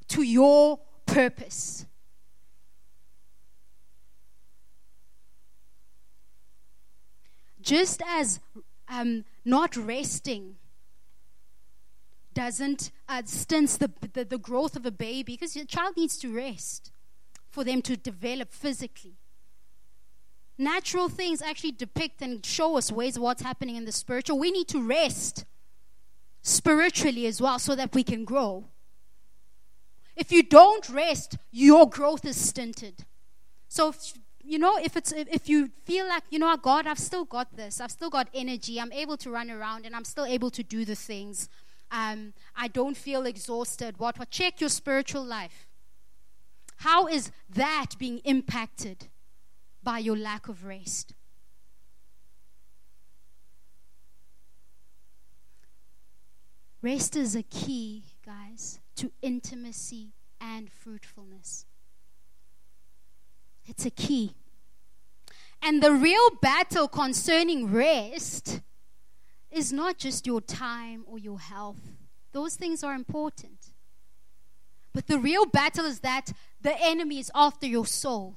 to your purpose. Just as um, not resting doesn't uh, the, the, the growth of a baby because your child needs to rest for them to develop physically. Natural things actually depict and show us ways of what's happening in the spiritual. We need to rest spiritually as well so that we can grow. If you don't rest, your growth is stinted. So, if, you know, if it's if you feel like you know, God, I've still got this. I've still got energy. I'm able to run around, and I'm still able to do the things um, I don't feel exhausted. What, what? Check your spiritual life. How is that being impacted by your lack of rest? Rest is a key, guys, to intimacy and fruitfulness. It's a key. And the real battle concerning rest is not just your time or your health. Those things are important. But the real battle is that the enemy is after your soul.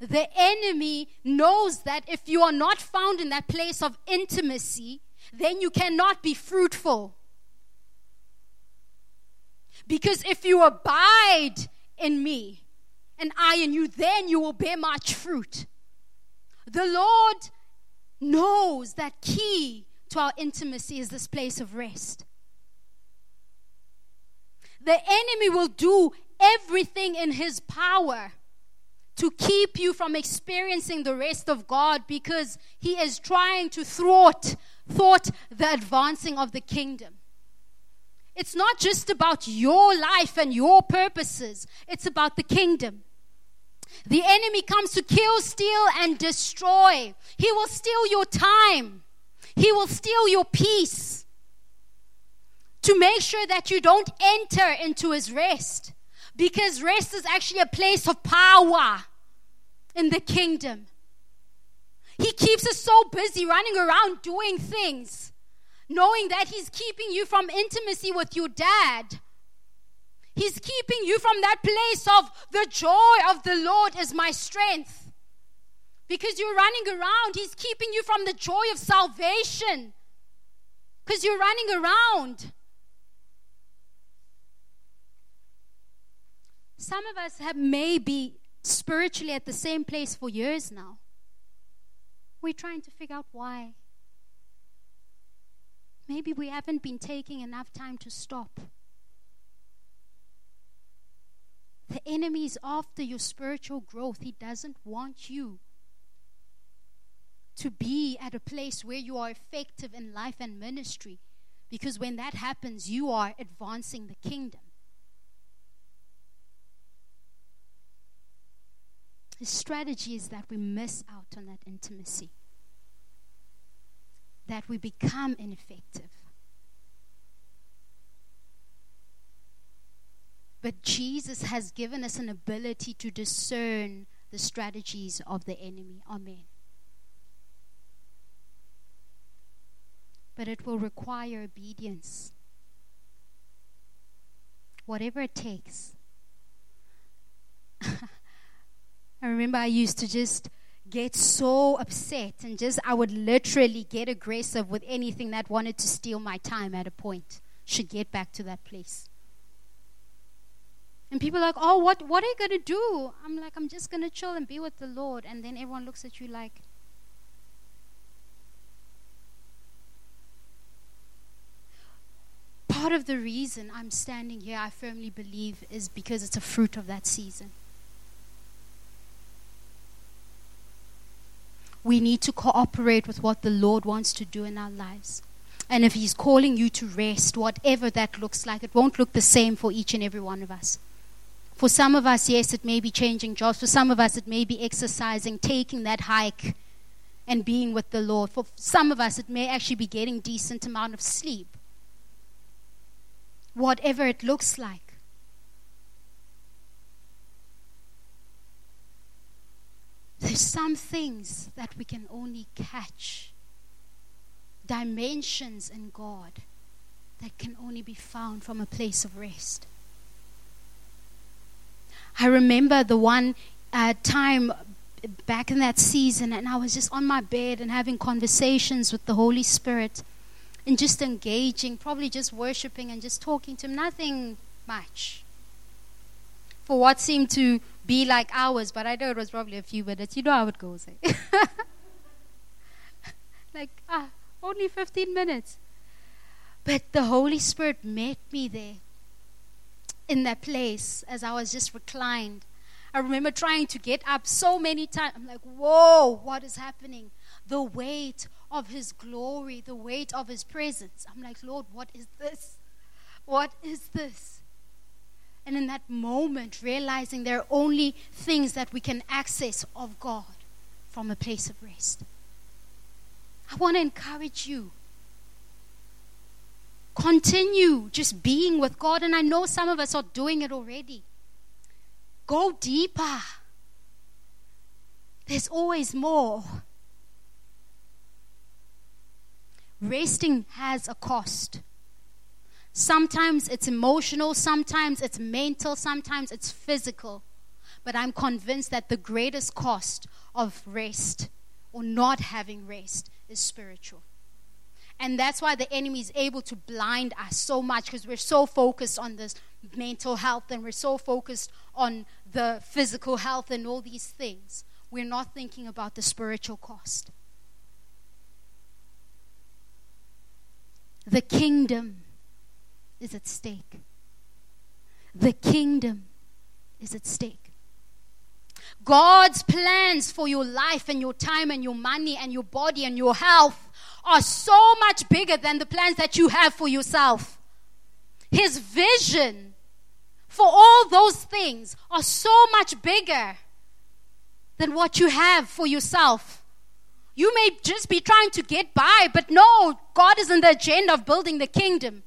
The enemy knows that if you are not found in that place of intimacy, then you cannot be fruitful. Because if you abide in me and I in you, then you will bear much fruit. The Lord knows that key to our intimacy is this place of rest. The enemy will do everything in his power to keep you from experiencing the rest of God because he is trying to thwart, thwart the advancing of the kingdom. It's not just about your life and your purposes, it's about the kingdom. The enemy comes to kill, steal, and destroy. He will steal your time, he will steal your peace to make sure that you don't enter into his rest. Because rest is actually a place of power in the kingdom. He keeps us so busy running around doing things, knowing that He's keeping you from intimacy with your dad. He's keeping you from that place of the joy of the Lord is my strength. Because you're running around, He's keeping you from the joy of salvation. Because you're running around. Some of us have maybe spiritually at the same place for years now. We're trying to figure out why. Maybe we haven't been taking enough time to stop. The enemy is after your spiritual growth. He doesn't want you to be at a place where you are effective in life and ministry. Because when that happens, you are advancing the kingdom. His strategy is that we miss out on that intimacy, that we become ineffective. But Jesus has given us an ability to discern the strategies of the enemy. Amen. But it will require obedience. Whatever it takes. I remember I used to just get so upset and just, I would literally get aggressive with anything that wanted to steal my time at a point. Should get back to that place. And people are like, oh, what, what are you going to do? I'm like, I'm just going to chill and be with the Lord. And then everyone looks at you like, part of the reason I'm standing here, I firmly believe, is because it's a fruit of that season. We need to cooperate with what the Lord wants to do in our lives. And if He's calling you to rest, whatever that looks like, it won't look the same for each and every one of us. For some of us, yes, it may be changing jobs. For some of us, it may be exercising, taking that hike, and being with the Lord. For some of us, it may actually be getting decent amount of sleep. Whatever it looks like. There's some things that we can only catch, dimensions in God that can only be found from a place of rest. I remember the one uh, time back in that season, and I was just on my bed and having conversations with the Holy Spirit and just engaging, probably just worshiping and just talking to Him, nothing much. For what seemed to be like hours, but I know it was probably a few minutes. You know how it goes. Eh? like, ah, only 15 minutes. But the Holy Spirit met me there in that place as I was just reclined. I remember trying to get up so many times. I'm like, whoa, what is happening? The weight of His glory, the weight of His presence. I'm like, Lord, what is this? What is this? And in that moment, realizing there are only things that we can access of God from a place of rest. I want to encourage you. Continue just being with God. And I know some of us are doing it already. Go deeper. There's always more. Resting has a cost. Sometimes it's emotional, sometimes it's mental, sometimes it's physical. But I'm convinced that the greatest cost of rest or not having rest is spiritual. And that's why the enemy is able to blind us so much because we're so focused on this mental health and we're so focused on the physical health and all these things. we're not thinking about the spiritual cost. The kingdom is at stake. The kingdom is at stake. God's plans for your life and your time and your money and your body and your health are so much bigger than the plans that you have for yourself. His vision for all those things are so much bigger than what you have for yourself. You may just be trying to get by, but no, God is in the agenda of building the kingdom.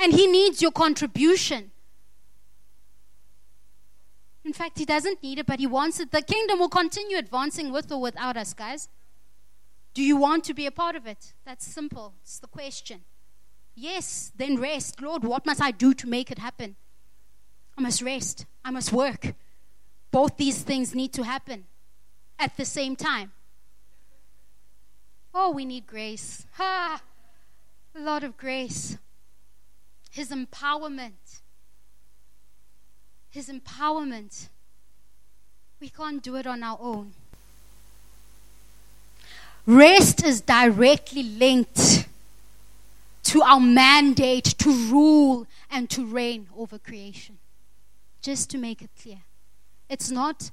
And He needs your contribution. In fact, He doesn't need it, but He wants it. The kingdom will continue advancing with or without us, guys. Do you want to be a part of it? That's simple. It's the question. Yes, then rest. Lord, what must I do to make it happen? I must rest. I must work. Both these things need to happen at the same time. Oh, we need grace. Ha! A lot of grace. His empowerment. His empowerment. We can't do it on our own. Rest is directly linked to our mandate to rule and to reign over creation. Just to make it clear, it's not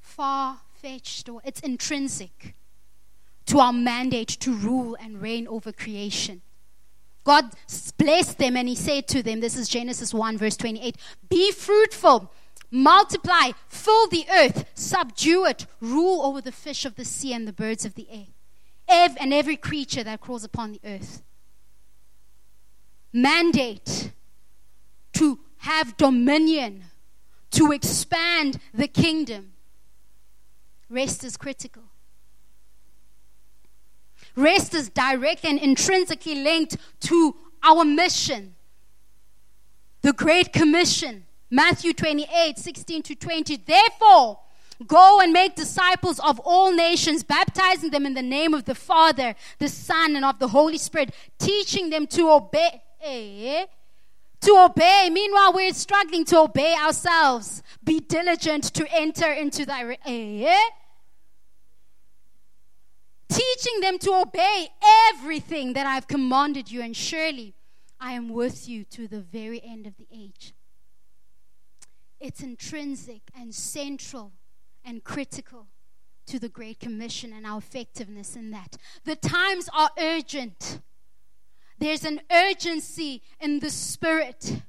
far fetched or it's intrinsic to our mandate to rule and reign over creation. God blessed them and he said to them, this is Genesis 1, verse 28 Be fruitful, multiply, fill the earth, subdue it, rule over the fish of the sea and the birds of the air, ev- and every creature that crawls upon the earth. Mandate to have dominion, to expand the kingdom. Rest is critical. Rest is directly and intrinsically linked to our mission. The Great Commission, Matthew 28 16 to 20. Therefore, go and make disciples of all nations, baptizing them in the name of the Father, the Son, and of the Holy Spirit, teaching them to obey. To obey. Meanwhile, we're struggling to obey ourselves. Be diligent to enter into thy. Eh? Teaching them to obey everything that I've commanded you, and surely I am with you to the very end of the age. It's intrinsic and central and critical to the Great Commission and our effectiveness in that. The times are urgent. There's an urgency in the spirit.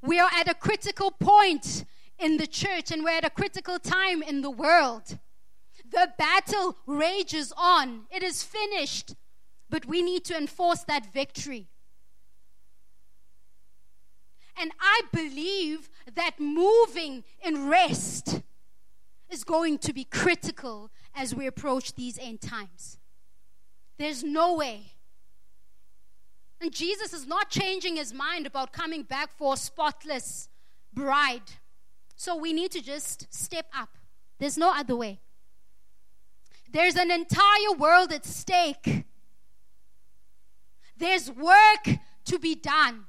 We are at a critical point in the church and we're at a critical time in the world. The battle rages on, it is finished, but we need to enforce that victory. And I believe that moving in rest is going to be critical as we approach these end times. There's no way. And Jesus is not changing his mind about coming back for a spotless bride. So we need to just step up. There's no other way. There's an entire world at stake. There's work to be done.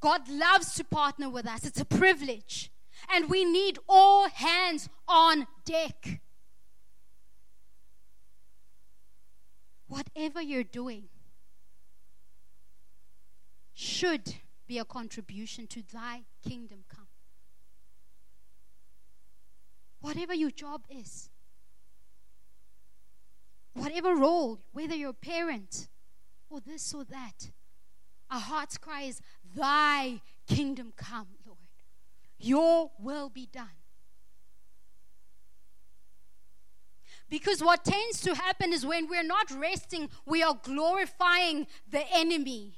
God loves to partner with us, it's a privilege. And we need all hands on deck. Whatever you're doing should be a contribution to thy kingdom come. Whatever your job is, whatever role, whether you're a parent or this or that, our heart's cry is, Thy kingdom come, Lord. Your will be done. Because what tends to happen is when we're not resting, we are glorifying the enemy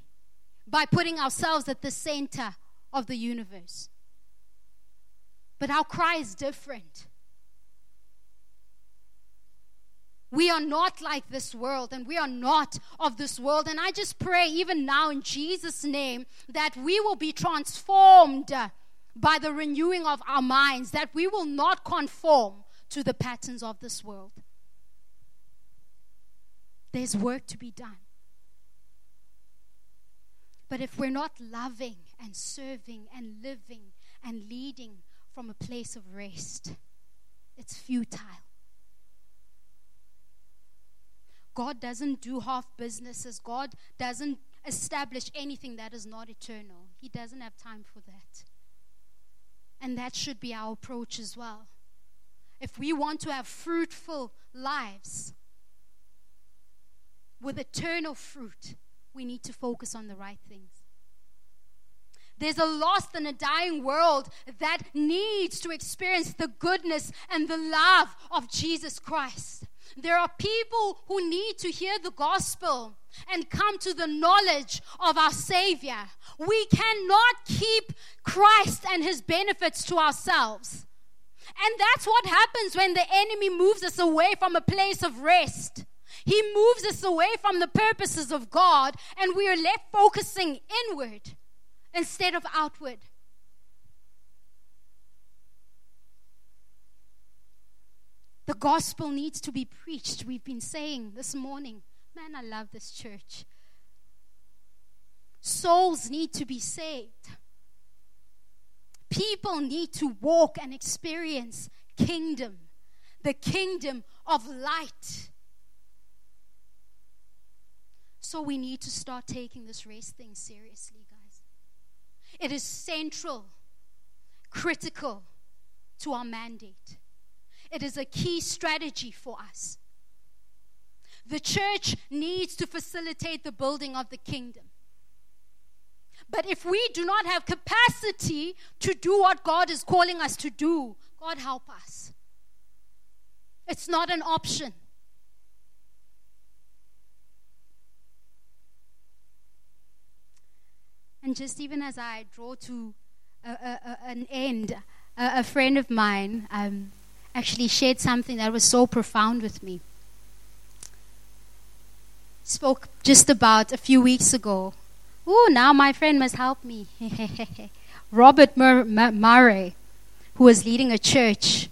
by putting ourselves at the center of the universe. But our cry is different. We are not like this world, and we are not of this world. And I just pray, even now, in Jesus' name, that we will be transformed by the renewing of our minds, that we will not conform to the patterns of this world. There's work to be done. But if we're not loving and serving and living and leading from a place of rest. It's futile. God doesn't do half businesses. God doesn't establish anything that is not eternal. He doesn't have time for that. And that should be our approach as well. If we want to have fruitful lives with eternal fruit, we need to focus on the right things. There's a lost and a dying world that needs to experience the goodness and the love of Jesus Christ. There are people who need to hear the gospel and come to the knowledge of our Savior. We cannot keep Christ and His benefits to ourselves. And that's what happens when the enemy moves us away from a place of rest. He moves us away from the purposes of God, and we are left focusing inward instead of outward. The gospel needs to be preached. We've been saying this morning, man, I love this church. Souls need to be saved. People need to walk and experience kingdom, the kingdom of light. So we need to start taking this race thing seriously, guys. It is central, critical to our mandate. It is a key strategy for us. The church needs to facilitate the building of the kingdom. But if we do not have capacity to do what God is calling us to do, God help us. It's not an option. And just even as I draw to a, a, an end, a, a friend of mine um, actually shared something that was so profound with me. Spoke just about a few weeks ago. Oh, now my friend must help me. Robert Mur- Murray, who was leading a church,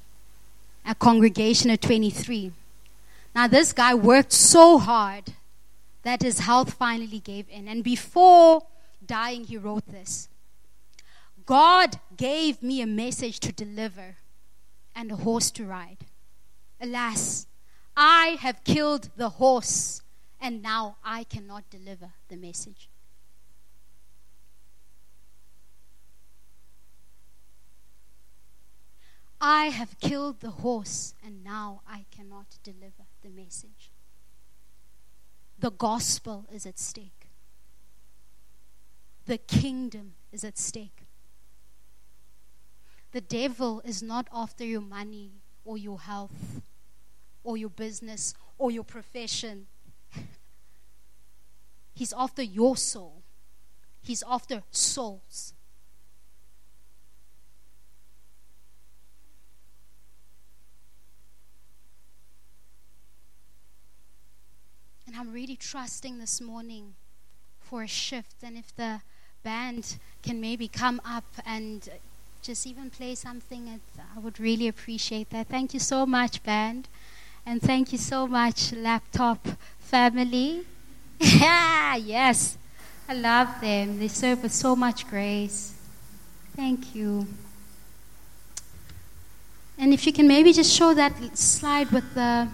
a congregation of 23. Now, this guy worked so hard that his health finally gave in. And before dying, he wrote this God gave me a message to deliver and a horse to ride. Alas, I have killed the horse, and now I cannot deliver the message. I have killed the horse, and now I cannot deliver the message. The gospel is at stake, the kingdom is at stake. The devil is not after your money or your health or your business or your profession. He's after your soul. He's after souls. And I'm really trusting this morning for a shift. And if the band can maybe come up and just even play something, I would really appreciate that. Thank you so much, band. And thank you so much, laptop family. yeah, yes. I love them. They serve with so much grace. Thank you. And if you can maybe just show that slide with the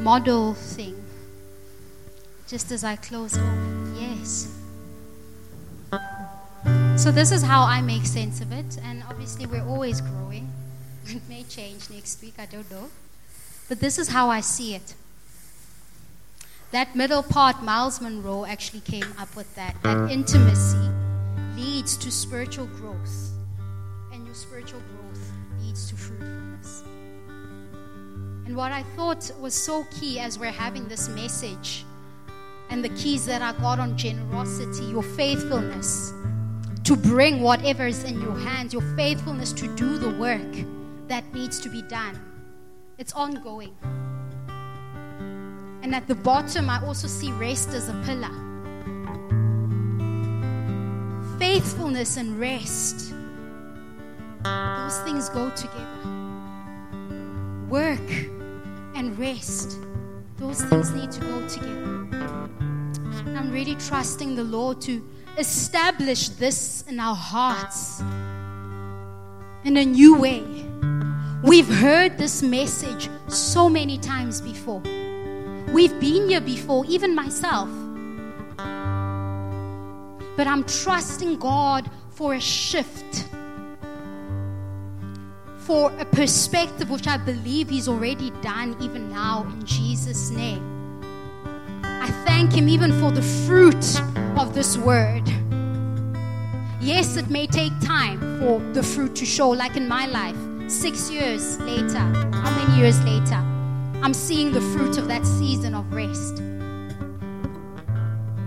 model thing, just as I close off. Yes. So, this is how I make sense of it. And obviously, we're always growing. It may change next week, I don't know. But this is how I see it. That middle part, Myles Munroe actually came up with that. That intimacy leads to spiritual growth, and your spiritual growth leads to fruitfulness. And what I thought was so key as we're having this message, and the keys that I got on generosity, your faithfulness, to bring whatever is in your hands, your faithfulness to do the work that needs to be done. It's ongoing. And at the bottom, I also see rest as a pillar. Faithfulness and rest, those things go together. Work and rest, those things need to go together. And I'm really trusting the Lord to establish this in our hearts in a new way. We've heard this message so many times before. We've been here before, even myself. But I'm trusting God for a shift, for a perspective which I believe He's already done, even now, in Jesus' name. I thank Him even for the fruit of this word. Yes, it may take time for the fruit to show, like in my life. Six years later, how many years later, I'm seeing the fruit of that season of rest.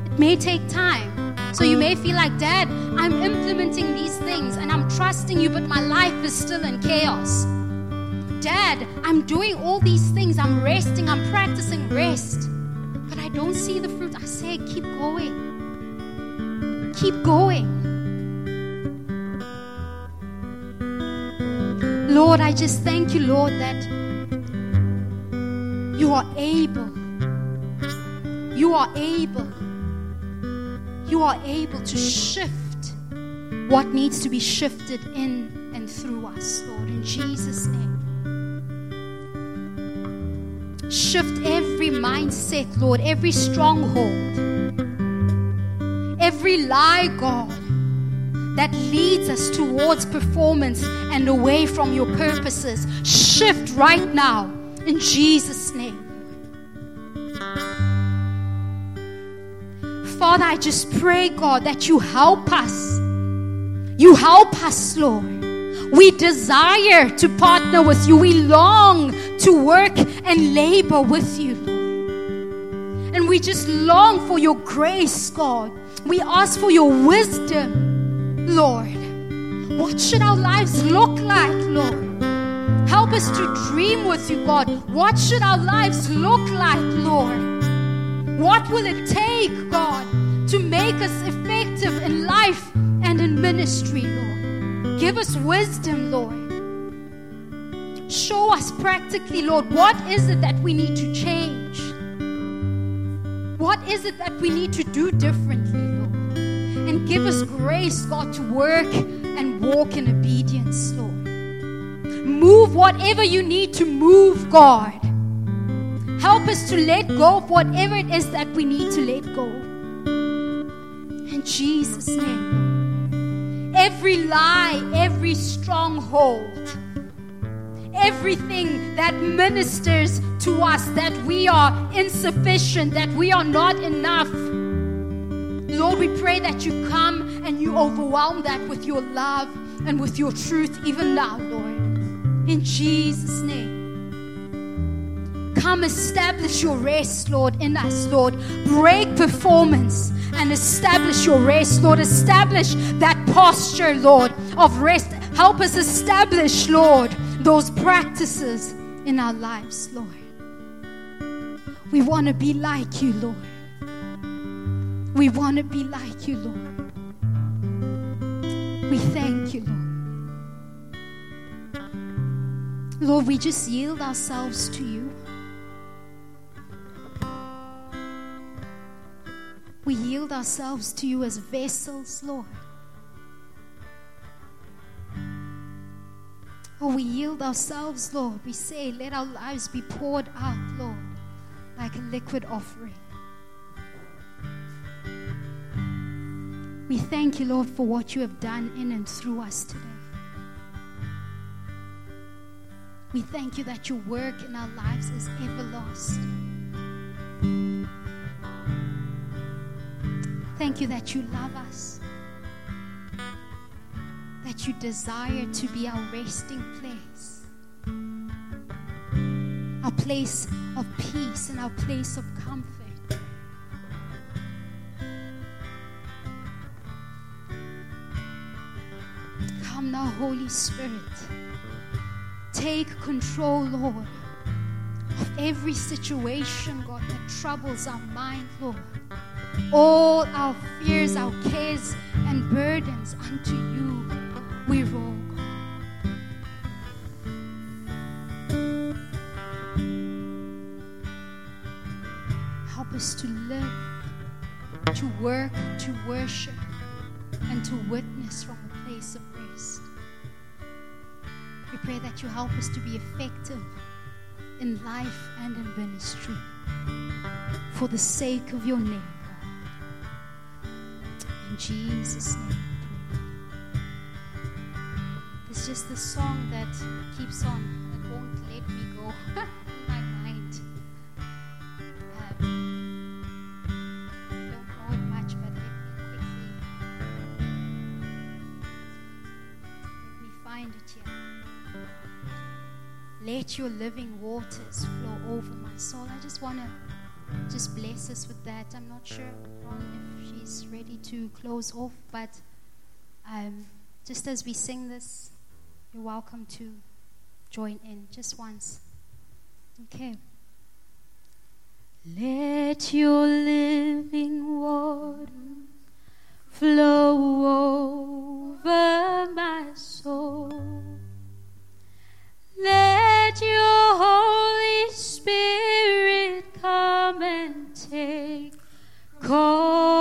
It may take time. So you may feel like, Dad, I'm implementing these things and I'm trusting you, but my life is still in chaos. Dad, I'm doing all these things. I'm resting, I'm practicing rest, but I don't see the fruit. I say, keep going. Keep going. Lord, I just thank you, Lord, that you are able. You are able. You are able to shift what needs to be shifted in and through us, Lord, in Jesus' name. Shift every mindset, Lord, every stronghold, every lie, God that leads us towards performance and away from your purposes. Shift right now in Jesus' name. Father, I just pray, God, that you help us. You help us, Lord. We desire to partner with you. We long to work and labor with you, And we just long for your grace, God. We ask for your wisdom. Lord. What should our lives look like, Lord? Help us to dream with you, God. What should our lives look like, Lord? What will it take, God, to make us effective in life and in ministry, Lord? Give us wisdom, Lord. Show us practically, Lord, what is it that we need to change? What is it that we need to do differently? Lord? And give us grace, God, to work and walk in obedience, Lord. Move whatever you need to move, God. Help us to let go of whatever it is that we need to let go. In Jesus' name. Every lie, every stronghold, everything that ministers to us that we are insufficient, that we are not enough Lord, we pray that you come and you overwhelm that with your love and with your truth, even now, Lord. In Jesus' name. Come establish your rest, Lord, in us, Lord. Break performance and establish your rest, Lord. Establish that posture, Lord, of rest. Help us establish, Lord, those practices in our lives, Lord. We want to be like you, Lord. We want to be like you, Lord. We thank you, Lord. Lord, we just yield ourselves to you. We yield ourselves to you as vessels, Lord. Oh, we yield ourselves, Lord. We say, let our lives be poured out, Lord, like a liquid offering. We thank you, Lord, for what you have done in and through us today. We thank you that your work in our lives is everlasting. Thank you that you love us, that you desire to be our resting place, our place of peace and our place of comfort. Come now, Holy Spirit. Take control, Lord, of every situation, God, that troubles our mind, Lord. All our fears, our cares, and burdens unto you we roll. Help us to live, to work, to worship, and to witness from a place of rest. We pray that you help us to be effective in life and in ministry for the sake of your name. In Jesus' name. It's just the song that keeps on. It won't let me go in my mind. Um, don't know it much, but let me quickly let me find it here. Let your living waters flow over my soul. I just want to just bless us with that. I'm not sure if she's ready to close off, but um, just as we sing this, you're welcome to join in just once. Okay. Let your living water flow over my soul. Let your Holy Spirit come control